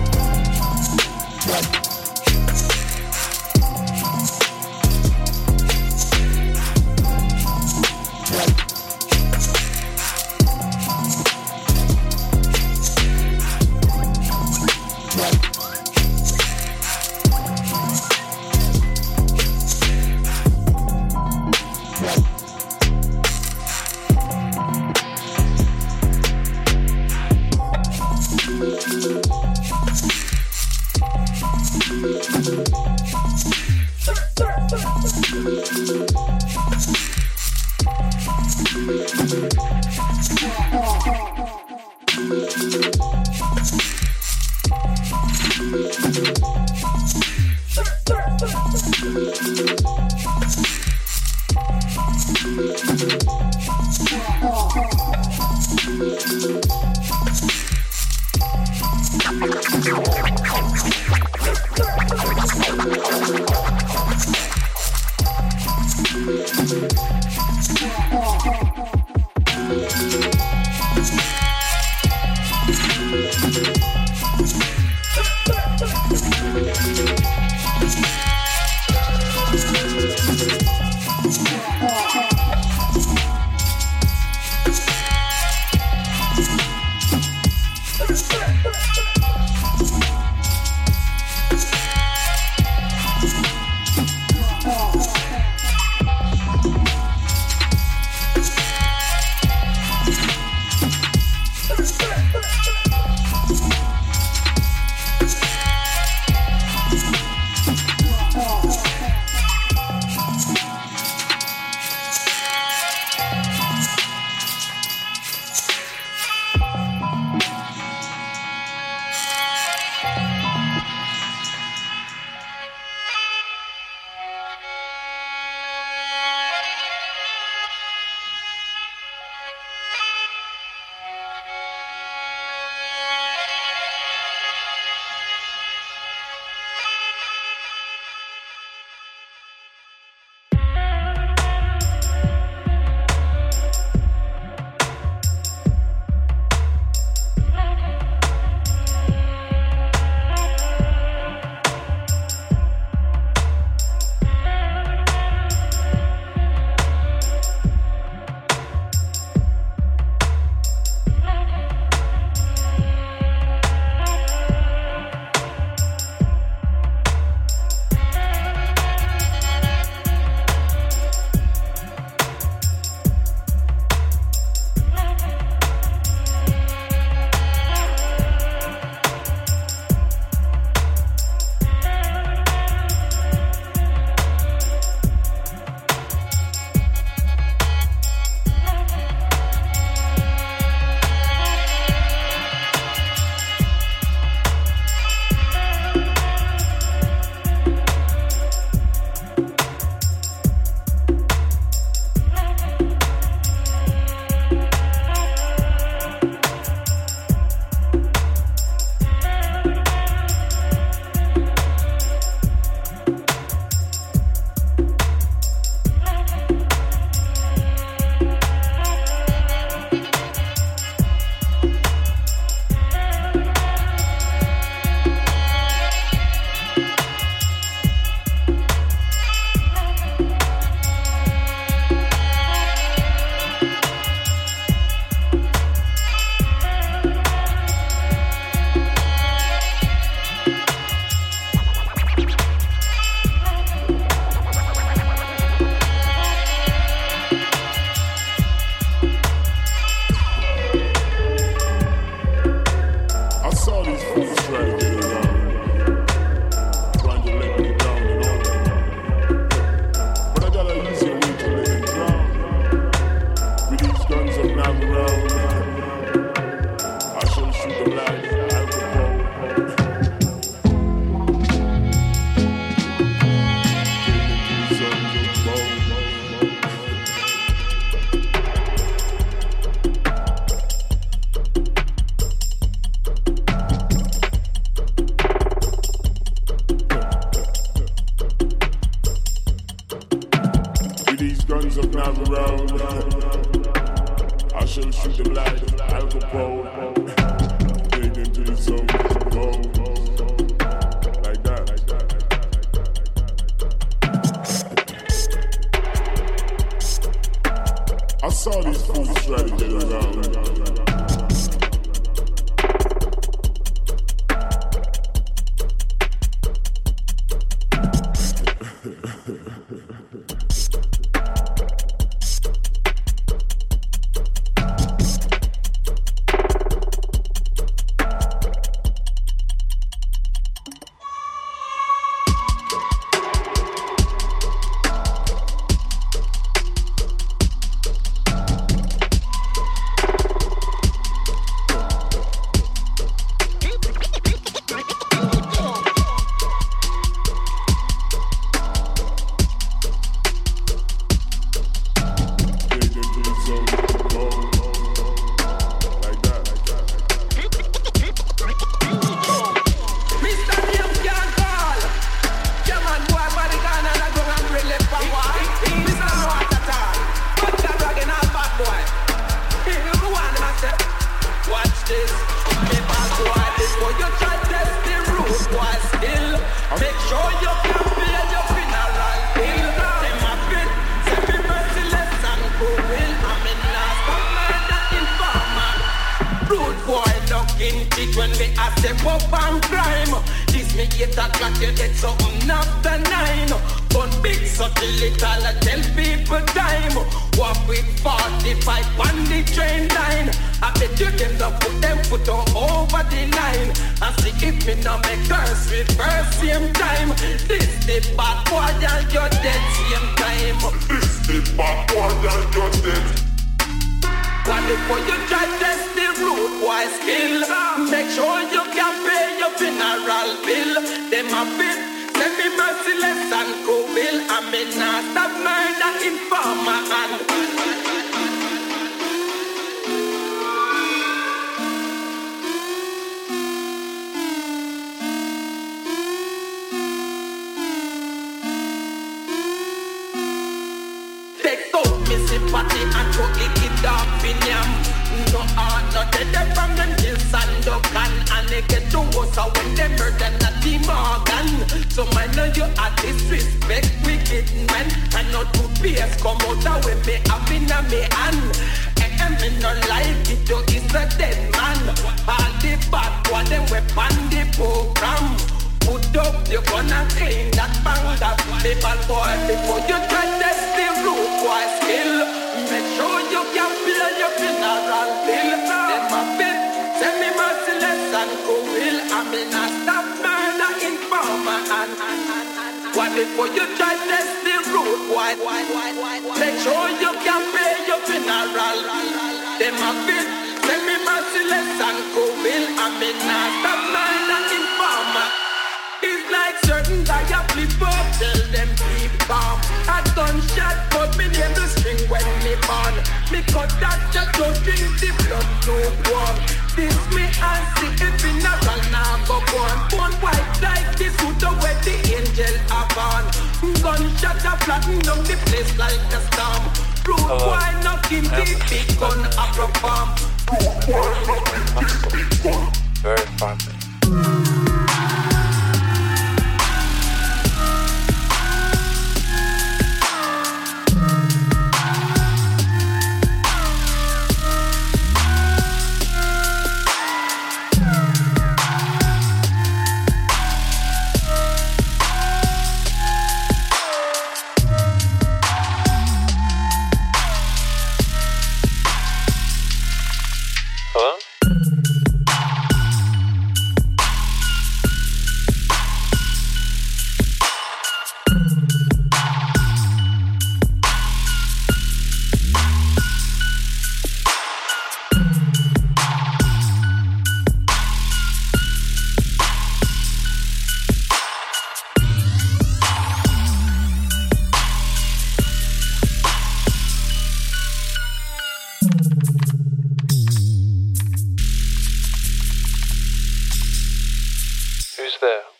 There?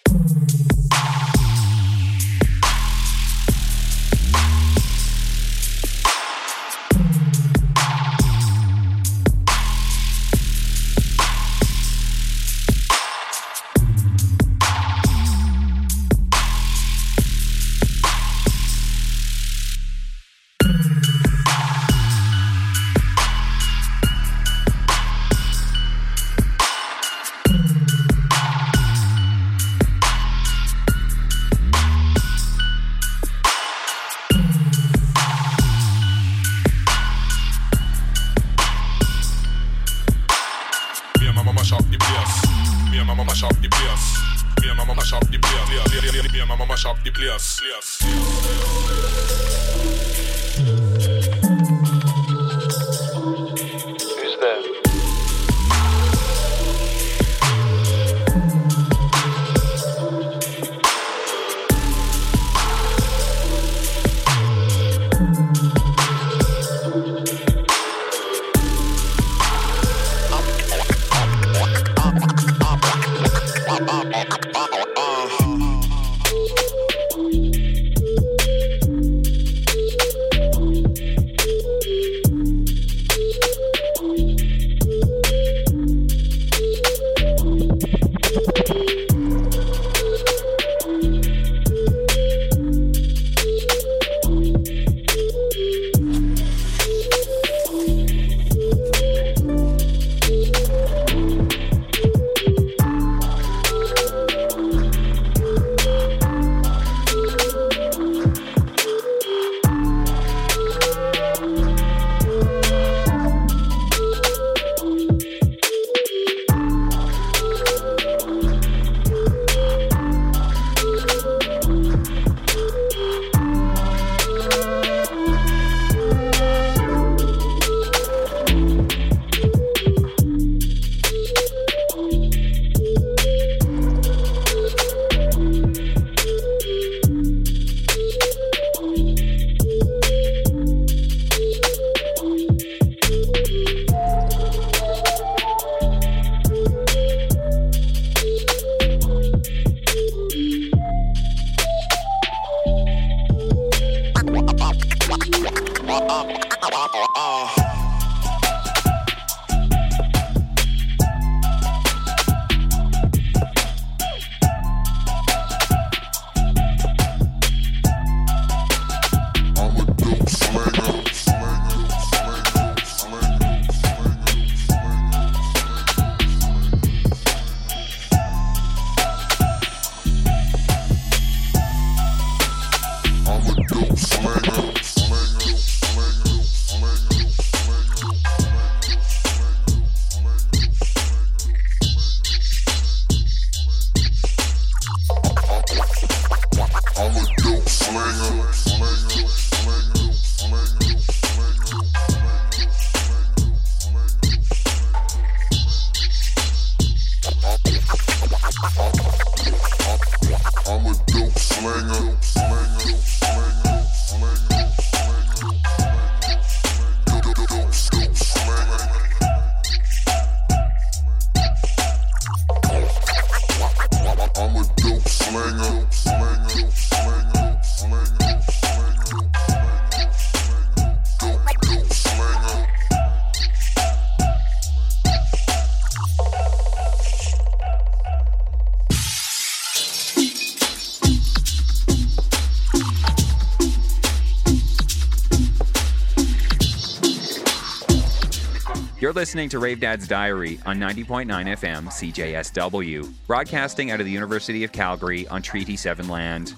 Listening to Rave Dad's Diary on 90.9 FM CJSW, broadcasting out of the University of Calgary on Treaty 7 land.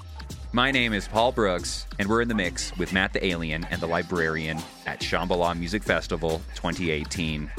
My name is Paul Brooks, and we're in the mix with Matt the Alien and the Librarian at Shambhala Music Festival 2018.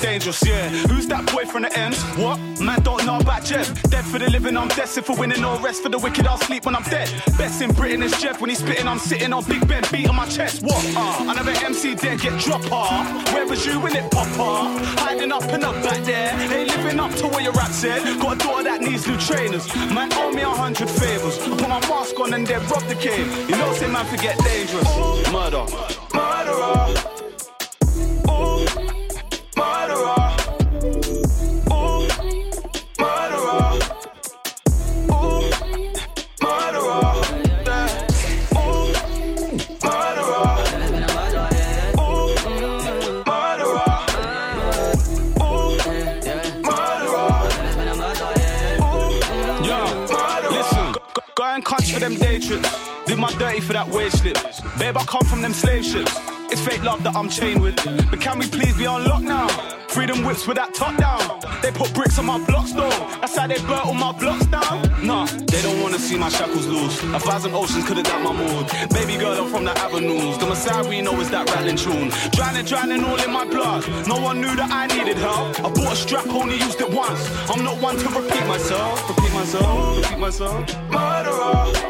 Dangerous, yeah. Who's that boy from the ends? What? Man don't know about Jeff. Dead for the living, I'm destined for winning. No rest for the wicked, I'll sleep when I'm dead. Best in Britain is Jeff. When he's spitting, I'm sitting on Big Ben, beating my chest. What? Uh, I never MC there, get drop off. Where was you when it pop off? Hiding up and up back there. Ain't living up to what your rap said. Got a daughter that needs new trainers. Man owe me a hundred favors. I put my mask on and then rob the cave. You know, say man forget dangerous. Murder. Chained with. But can we please be on now? Freedom whips with that top down. They put bricks on my blocks though. That's how they burnt all my blocks down. Nah, they don't wanna see my shackles loose. A thousand oceans could've done my mood. Baby girl, I'm from the avenues. The Messiah we know is that rattling tune. Drowning, drowning all in my blood. No one knew that I needed help. I bought a strap, only used it once. I'm not one to repeat myself. Repeat myself. Repeat myself.
Murderer.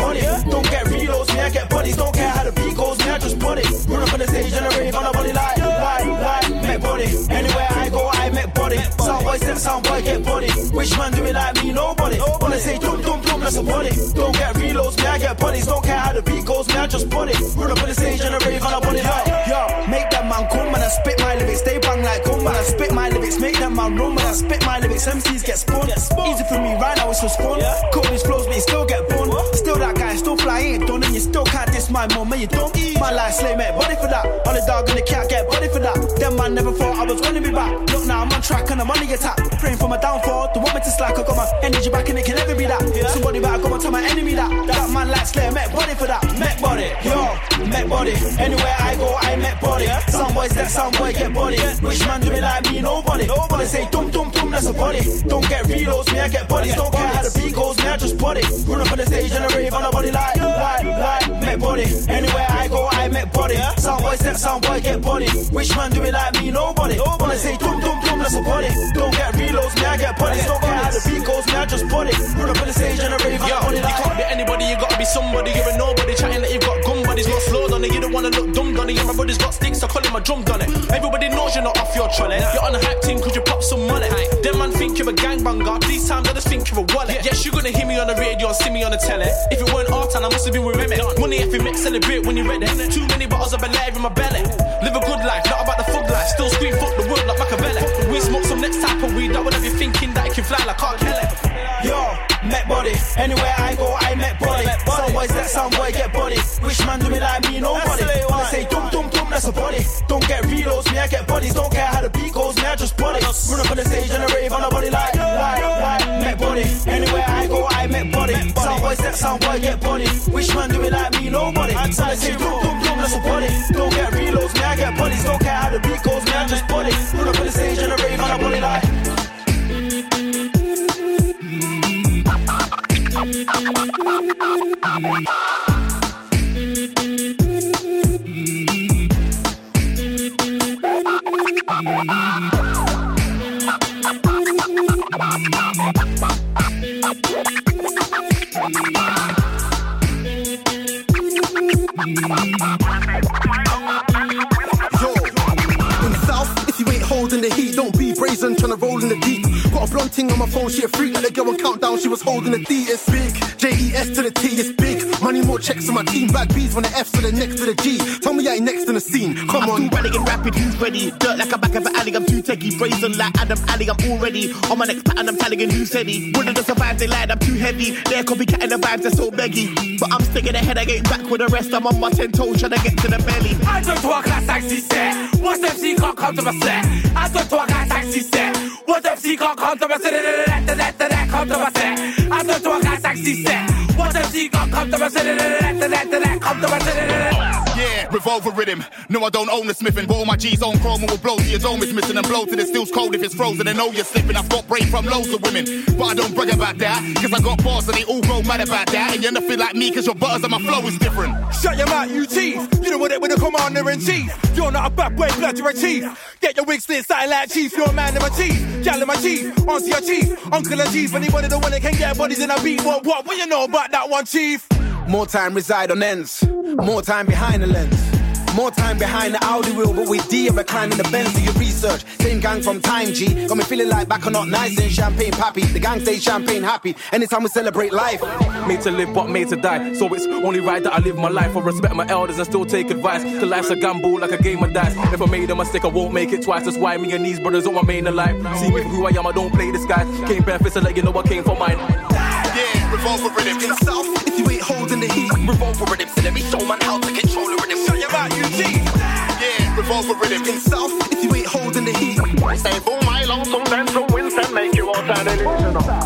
Dum, that's. Don't get reloads, me I get bodies. Don't care how the beat goes, me I just body. Run up on the stage and I rave on a body like, like, like, make body. Anywhere I go, I make body. Some boys let some boy get body. Which man do it like me? Nobody. Wanna say dum dum dum, that's a body. Don't get reloads, me I get bodies. Don't care how the beat goes, me I just body. Run up on the stage and I rave on a body like, yo, make that man come and I spit my lyrics. They bang like gum when I spit my lyrics. Make that man run when I spit my lyrics. MCs get spun. Easy for me right now, it's just fun. Cut these flows, but you still get bun. Still that guy, still fly, ain't done, and you still can't diss my mum, and you don't. Eat. My life slay, mate, body for that. All the dog and the cat get body for that. Them man never thought I was gonna be back. Look now, I'm on track and I'm on the attack. Praying for my downfall, the want me to slack. I got my energy back and it can never be that. Somebody better go and tell my enemy that. That man like slay, met body for that. Met body, yo, met body. Anywhere I go, I met body. Some boys let some boy get body. Which man do it like me? Nobody. Nobody say dum dum dum, that's a body. Don't get reloads, me I get bodies. Don't care how the beat goes, me I just body. Run up on the stage and I rave on a body like, like, like, met body. Anywhere I go, I met body. Some boys let some boy get body. Which man do it like me? Nobody. Nobody say dum dum dum, that's a body. Don't get reloads, me I get bodies. Don't care how the beat goes, me I just body. Run up on the stage and I rave on a body like.
You can't be anybody, you gotta be somebody. You're a nobody, chatting that you've got gun buddies, not slowed on it. You don't wanna look dumb on it. Yeah, my brother's got sticks, I call him a drum done it. Everybody knows you're not off your trolley. You're on a hype team, could you pop some money? Them man think you're a gangbanger. These times I just think you're a wallet. Yes, you're gonna hear me on the radio and see me on the telly. If it weren't art, I must have been with Remy. Money if you mix, celebrate when you're ready. Too many bottles of Belaire in my belly. Live a good life, not about the fug life. Still scream fuck the world like Machiavelli. We smoke next type of weed that whatever you're thinking that it can fly like R. Kelly.
Yo, met body. Anywhere I go, I met body. Some boys let some boy get body. Which man do me like me? Nobody. When I say dum dum dum, that's a body. Don't get reloads, me I get bodies. Don't care how the beat goes, me I just body. Run up on the stage and a rave on a body like, like, like, met body. Anywhere I go, I met body. Some boys let some boy get body. Which man do me like me? Nobody. When I say dum dum dum, that's a body. Don't get reloads, me I get bodies. Don't care how the beat goes, me I just body. Run up on the stage and a rave on a body like.
Yo, thing on my phone, she a freak. Let the girl on countdown, she was holding the D. It's big, J E S to the T, it's big. Money more checks on my team, bag B's when the F's to the next to the G. Tell me I ain't next in the scene. Come
I'm
on,
too running and rapid, who's ready? Dirt like a back of an alley, I'm too techie. Brazen like Adam Alley, I'm already on my next pattern, I'm tagging who said he. Wouldn't have survived, they lied, I'm too heavy. They're copycatting the vibes, they're so beggy. But I'm sticking ahead, I get back with the rest. I'm on my 10 toes, trying to get to the belly.
I don't talk like sexy set. What MC can't come to my set? I don't talk like sexy set. What MC can't come to my set? Let the let the let come to my set. I don't talk like sexy set. What MC can't come to my set?
Yeah, revolver rhythm. No, I don't own the smithing, but all my G's on chrome will blow to your dome. It's missing and blow to the still's cold if it's frozen. I know you're slipping. I've got brain from loads of women, but I don't brag about that. Cause I got bars and they all grow mad about that. And you're nothing like me cause your butters and my flow is different.
Shut your mouth, you teeth. You know what it with the commander in chief. You're not a bad boy, blood, you're a chief. Get your wig split, something like chief. You're a man in my chief. Gal in my chief. Auntie your chief. Uncle and chief. Anybody the one that can get bodies in a beat. What, what? What you know about that one, chief?
More time reside on ends. More time behind the lens. More time behind the Audi wheel, but with D, I'm reclining the Benz. Do your research. Same gang from Time G. Got me feeling like back on not nice and champagne pappy. The gang stay champagne happy. Anytime we celebrate life.
Made to live, but made to die. So it's only right that I live my life. I respect my elders and still take advice. Cause life's a gamble like a game of dice. If I made a mistake, I won't make it twice. That's why me and these brothers on my main life. See me for who I am, I don't play this guy. Came barefaced to let you know I came for mine.
Revolver
in the south, if you ain't holding the heat,
Revolver rhythm, so let me show man how to control the rhythm.
Shut your mouth, you.
Yeah, revolver
in the south, if you ain't holding the heat.
Stay for my long song, dance from Winston, make you all sound illusional.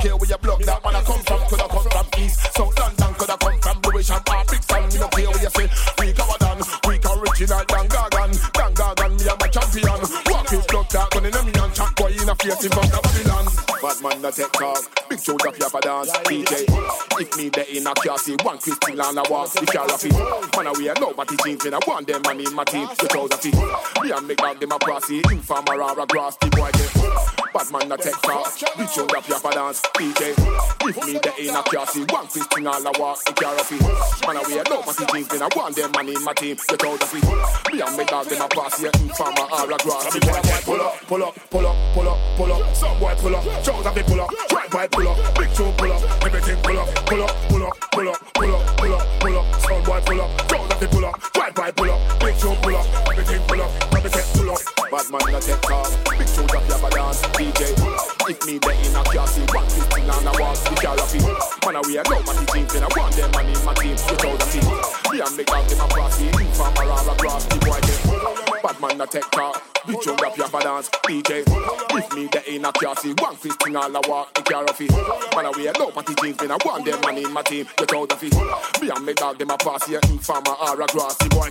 Care where you block, that man a come from, coulda come from east, south London, coulda come from Lewisham, or Brixton, me no care where you say, we go down, we original, Dan Gargan, Dan Gargan, me a my champion, walk his blood, that gun in a me and boy in a face in front of Babylon. Bad man no take talk, big shoulder here for dance, DJ. If me there in a car, see one Christine on a walk, the car of it. Man a wear nobody jeans, me I want them man in my team, the trouser fit. Me and make dog them a prosy, informer or a grass, the boy get. Bad man no take talk, big shoulder up here for dance, DJ. If me there in a see one Christine on a walk, the car of it. Man a wear nobody jeans, me I want them man in my team, the trouser fit. Me and make dog them a prosy, informer or a grass, boy get. Pull up, pull up, pull up, pull up, pull up, some boy pull up. Trouser fi pull up, drive by pull up, big tune pull up, everything pull up, pull up, pull up, pull up, pull up, pull up, pull up, sound boy pull up, trouser fi pull up, drive by pull up, man no take talk, big tune drop your balance, DJ. If me there in a car, see one fifteen on the wall, the car of it. Man a wear no matty jeans, and I want them man in my team, the trouser fit. Me and make dog them a prosy, informer or a grass, the boy get. Bad man no take talk, big tune drop your balance, DJ. If me there in a see one fifteen on the walk, the car of it. Man a wear no matty jeans, and I want them man in my team, the trouser fit. Me and make dog them a prosy, informer or a grass, the boy.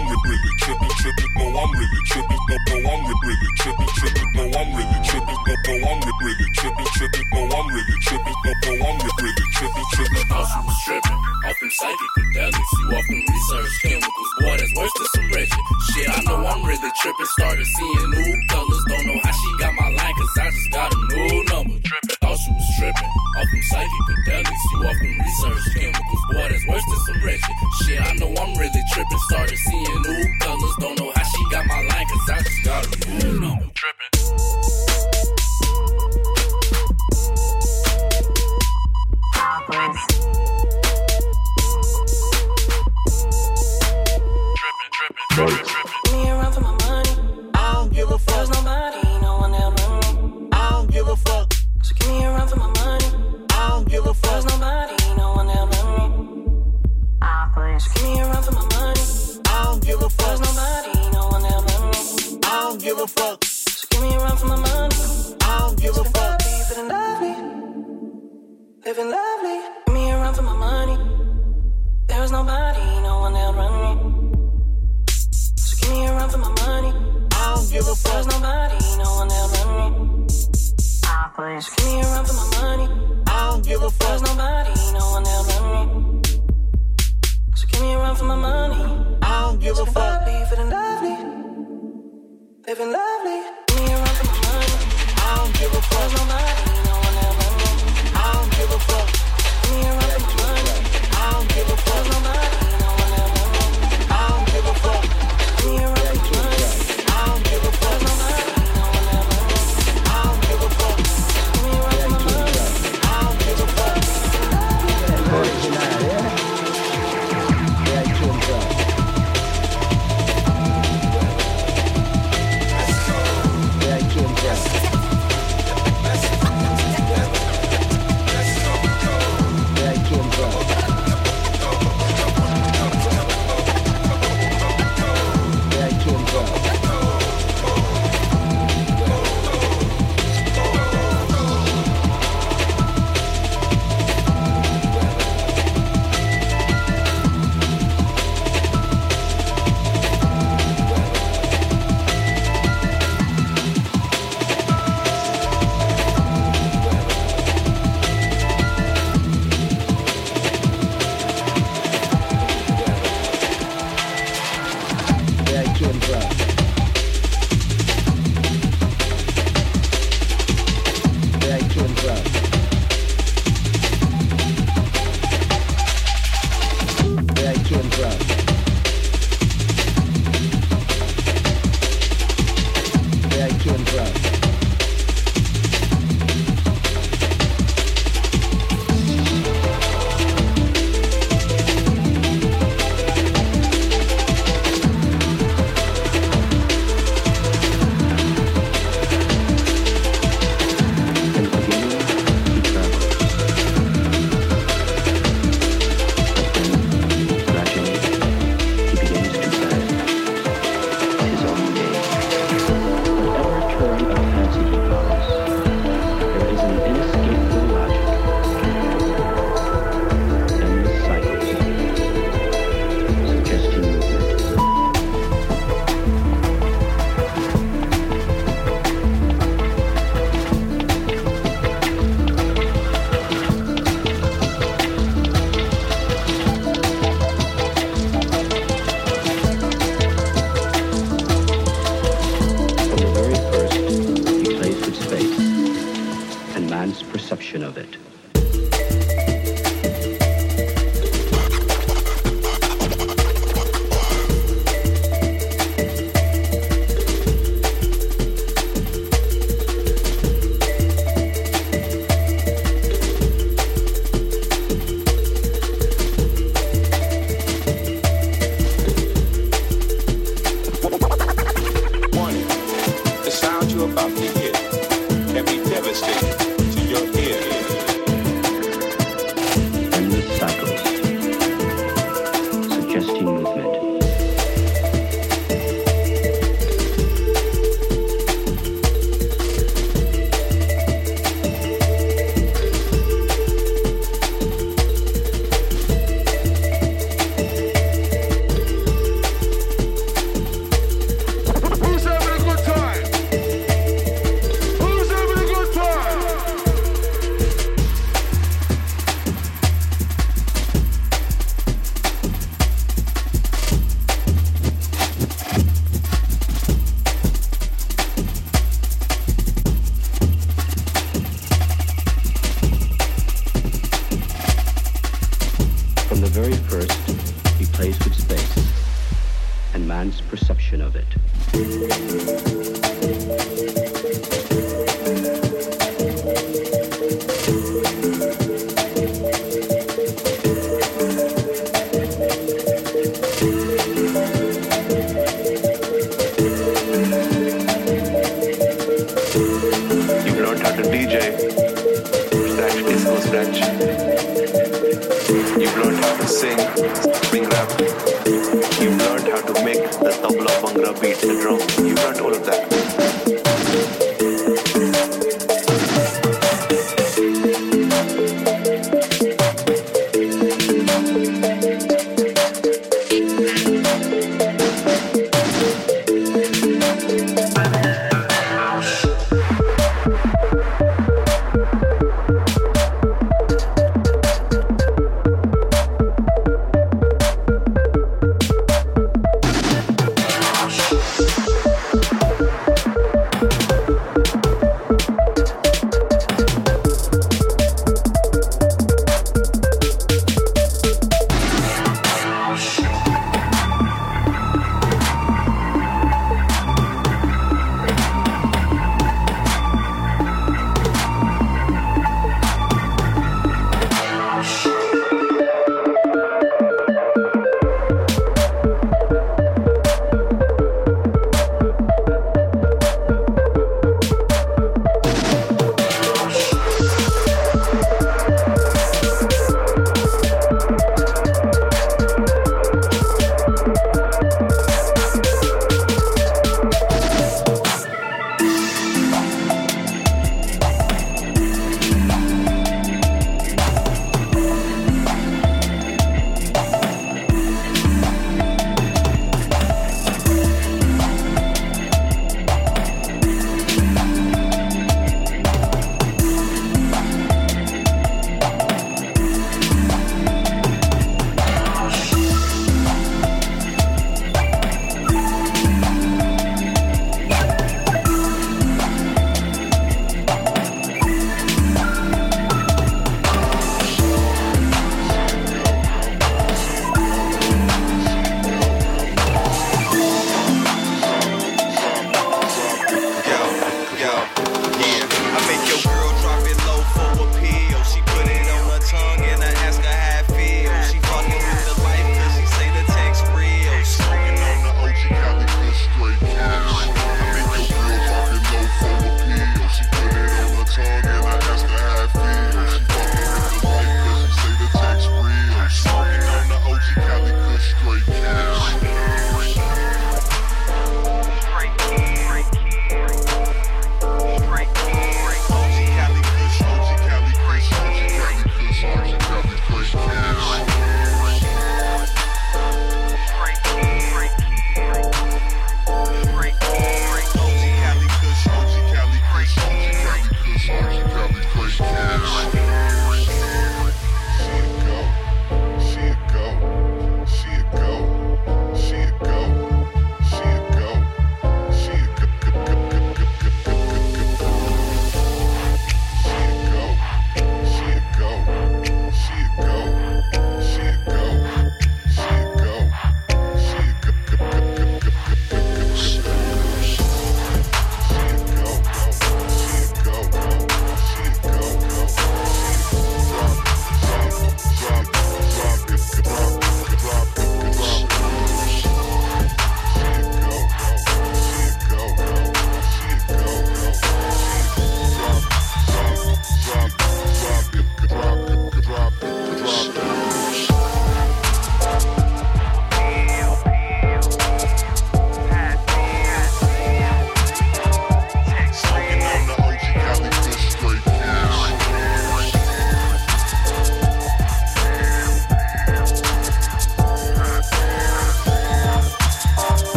I'm
re- really tripping, tripping. No, I'm really tripping. No, no, I'm re- really tripping, tripping. No, I'm really tripping. No, no, I'm re- really tripping, tripping. No, I'm really tripping. No, no, I'm re- really tripping, tripping.
Thought she was tripping. Off them psychedelics, you off them research chemicals. Boy, that's worse than some wretched. Shit, I know I'm really tripping. Started seeing new colors. Don't know how she got my line, cause I just got a new number. Tripping. Thought she was tripping. Off them psychedelics, you off them research chemicals. Boy, that's worse than some wretched. Shit, I know I'm really tripping. Started seeing new colors. Don't know how she got my line, cause I just got a new number. Tripping.
Me around don't give a fuck. There's nobody, no one ever me. Ah, please. Give me a run for my money. I don't give a fuck. There's nobody, no one ever me. So give me a run for my money. I don't give a fuck. Be feeling lovely, living lovely. Give me a run for my money. I don't give a fuck. There's nobody, no one ever me. I don't give a fuck. Give me a run for my money. I don't give a fuck. There's nobody,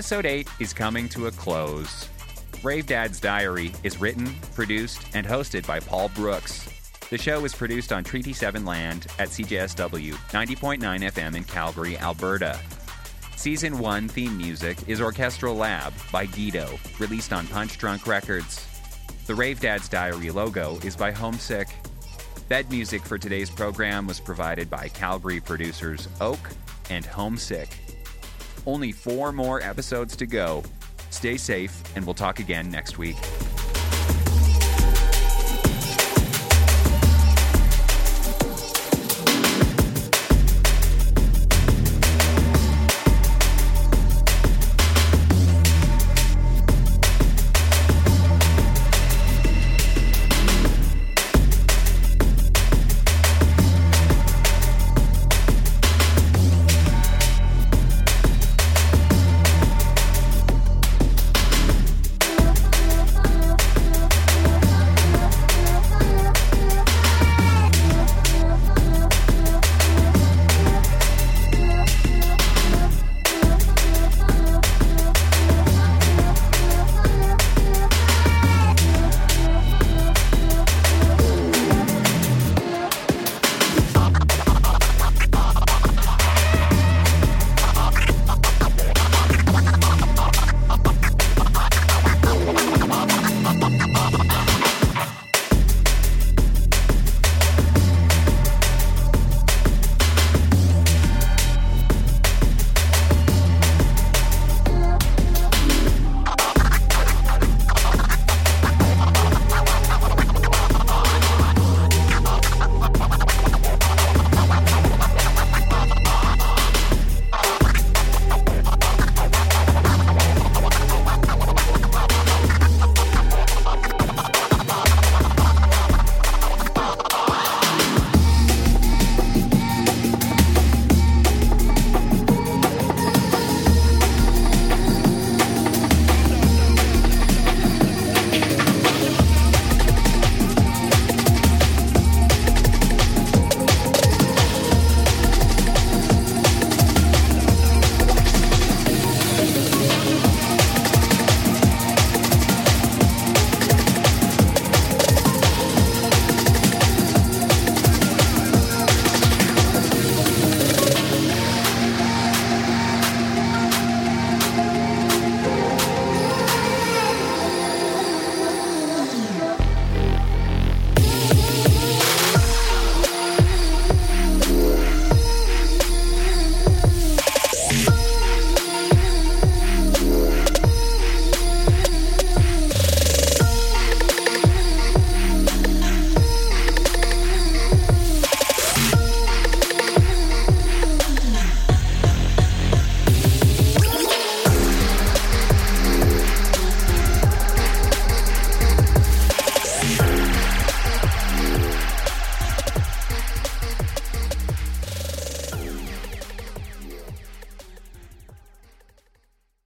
Episode 8 is coming to a close. Rave Dad's Diary is written, produced, and hosted by Paul Brooks. The show is produced on Treaty 7 land at CJSW 90.9 FM in Calgary, Alberta. Season 1 theme music is Orchestral Lab by Guido, released on Punch Drunk Records. The Rave Dad's Diary logo is by Homesick. Bed music for today's program was provided by Calgary producers Oak and Homesick. Only four more episodes to go. Stay safe, and we'll talk again next week.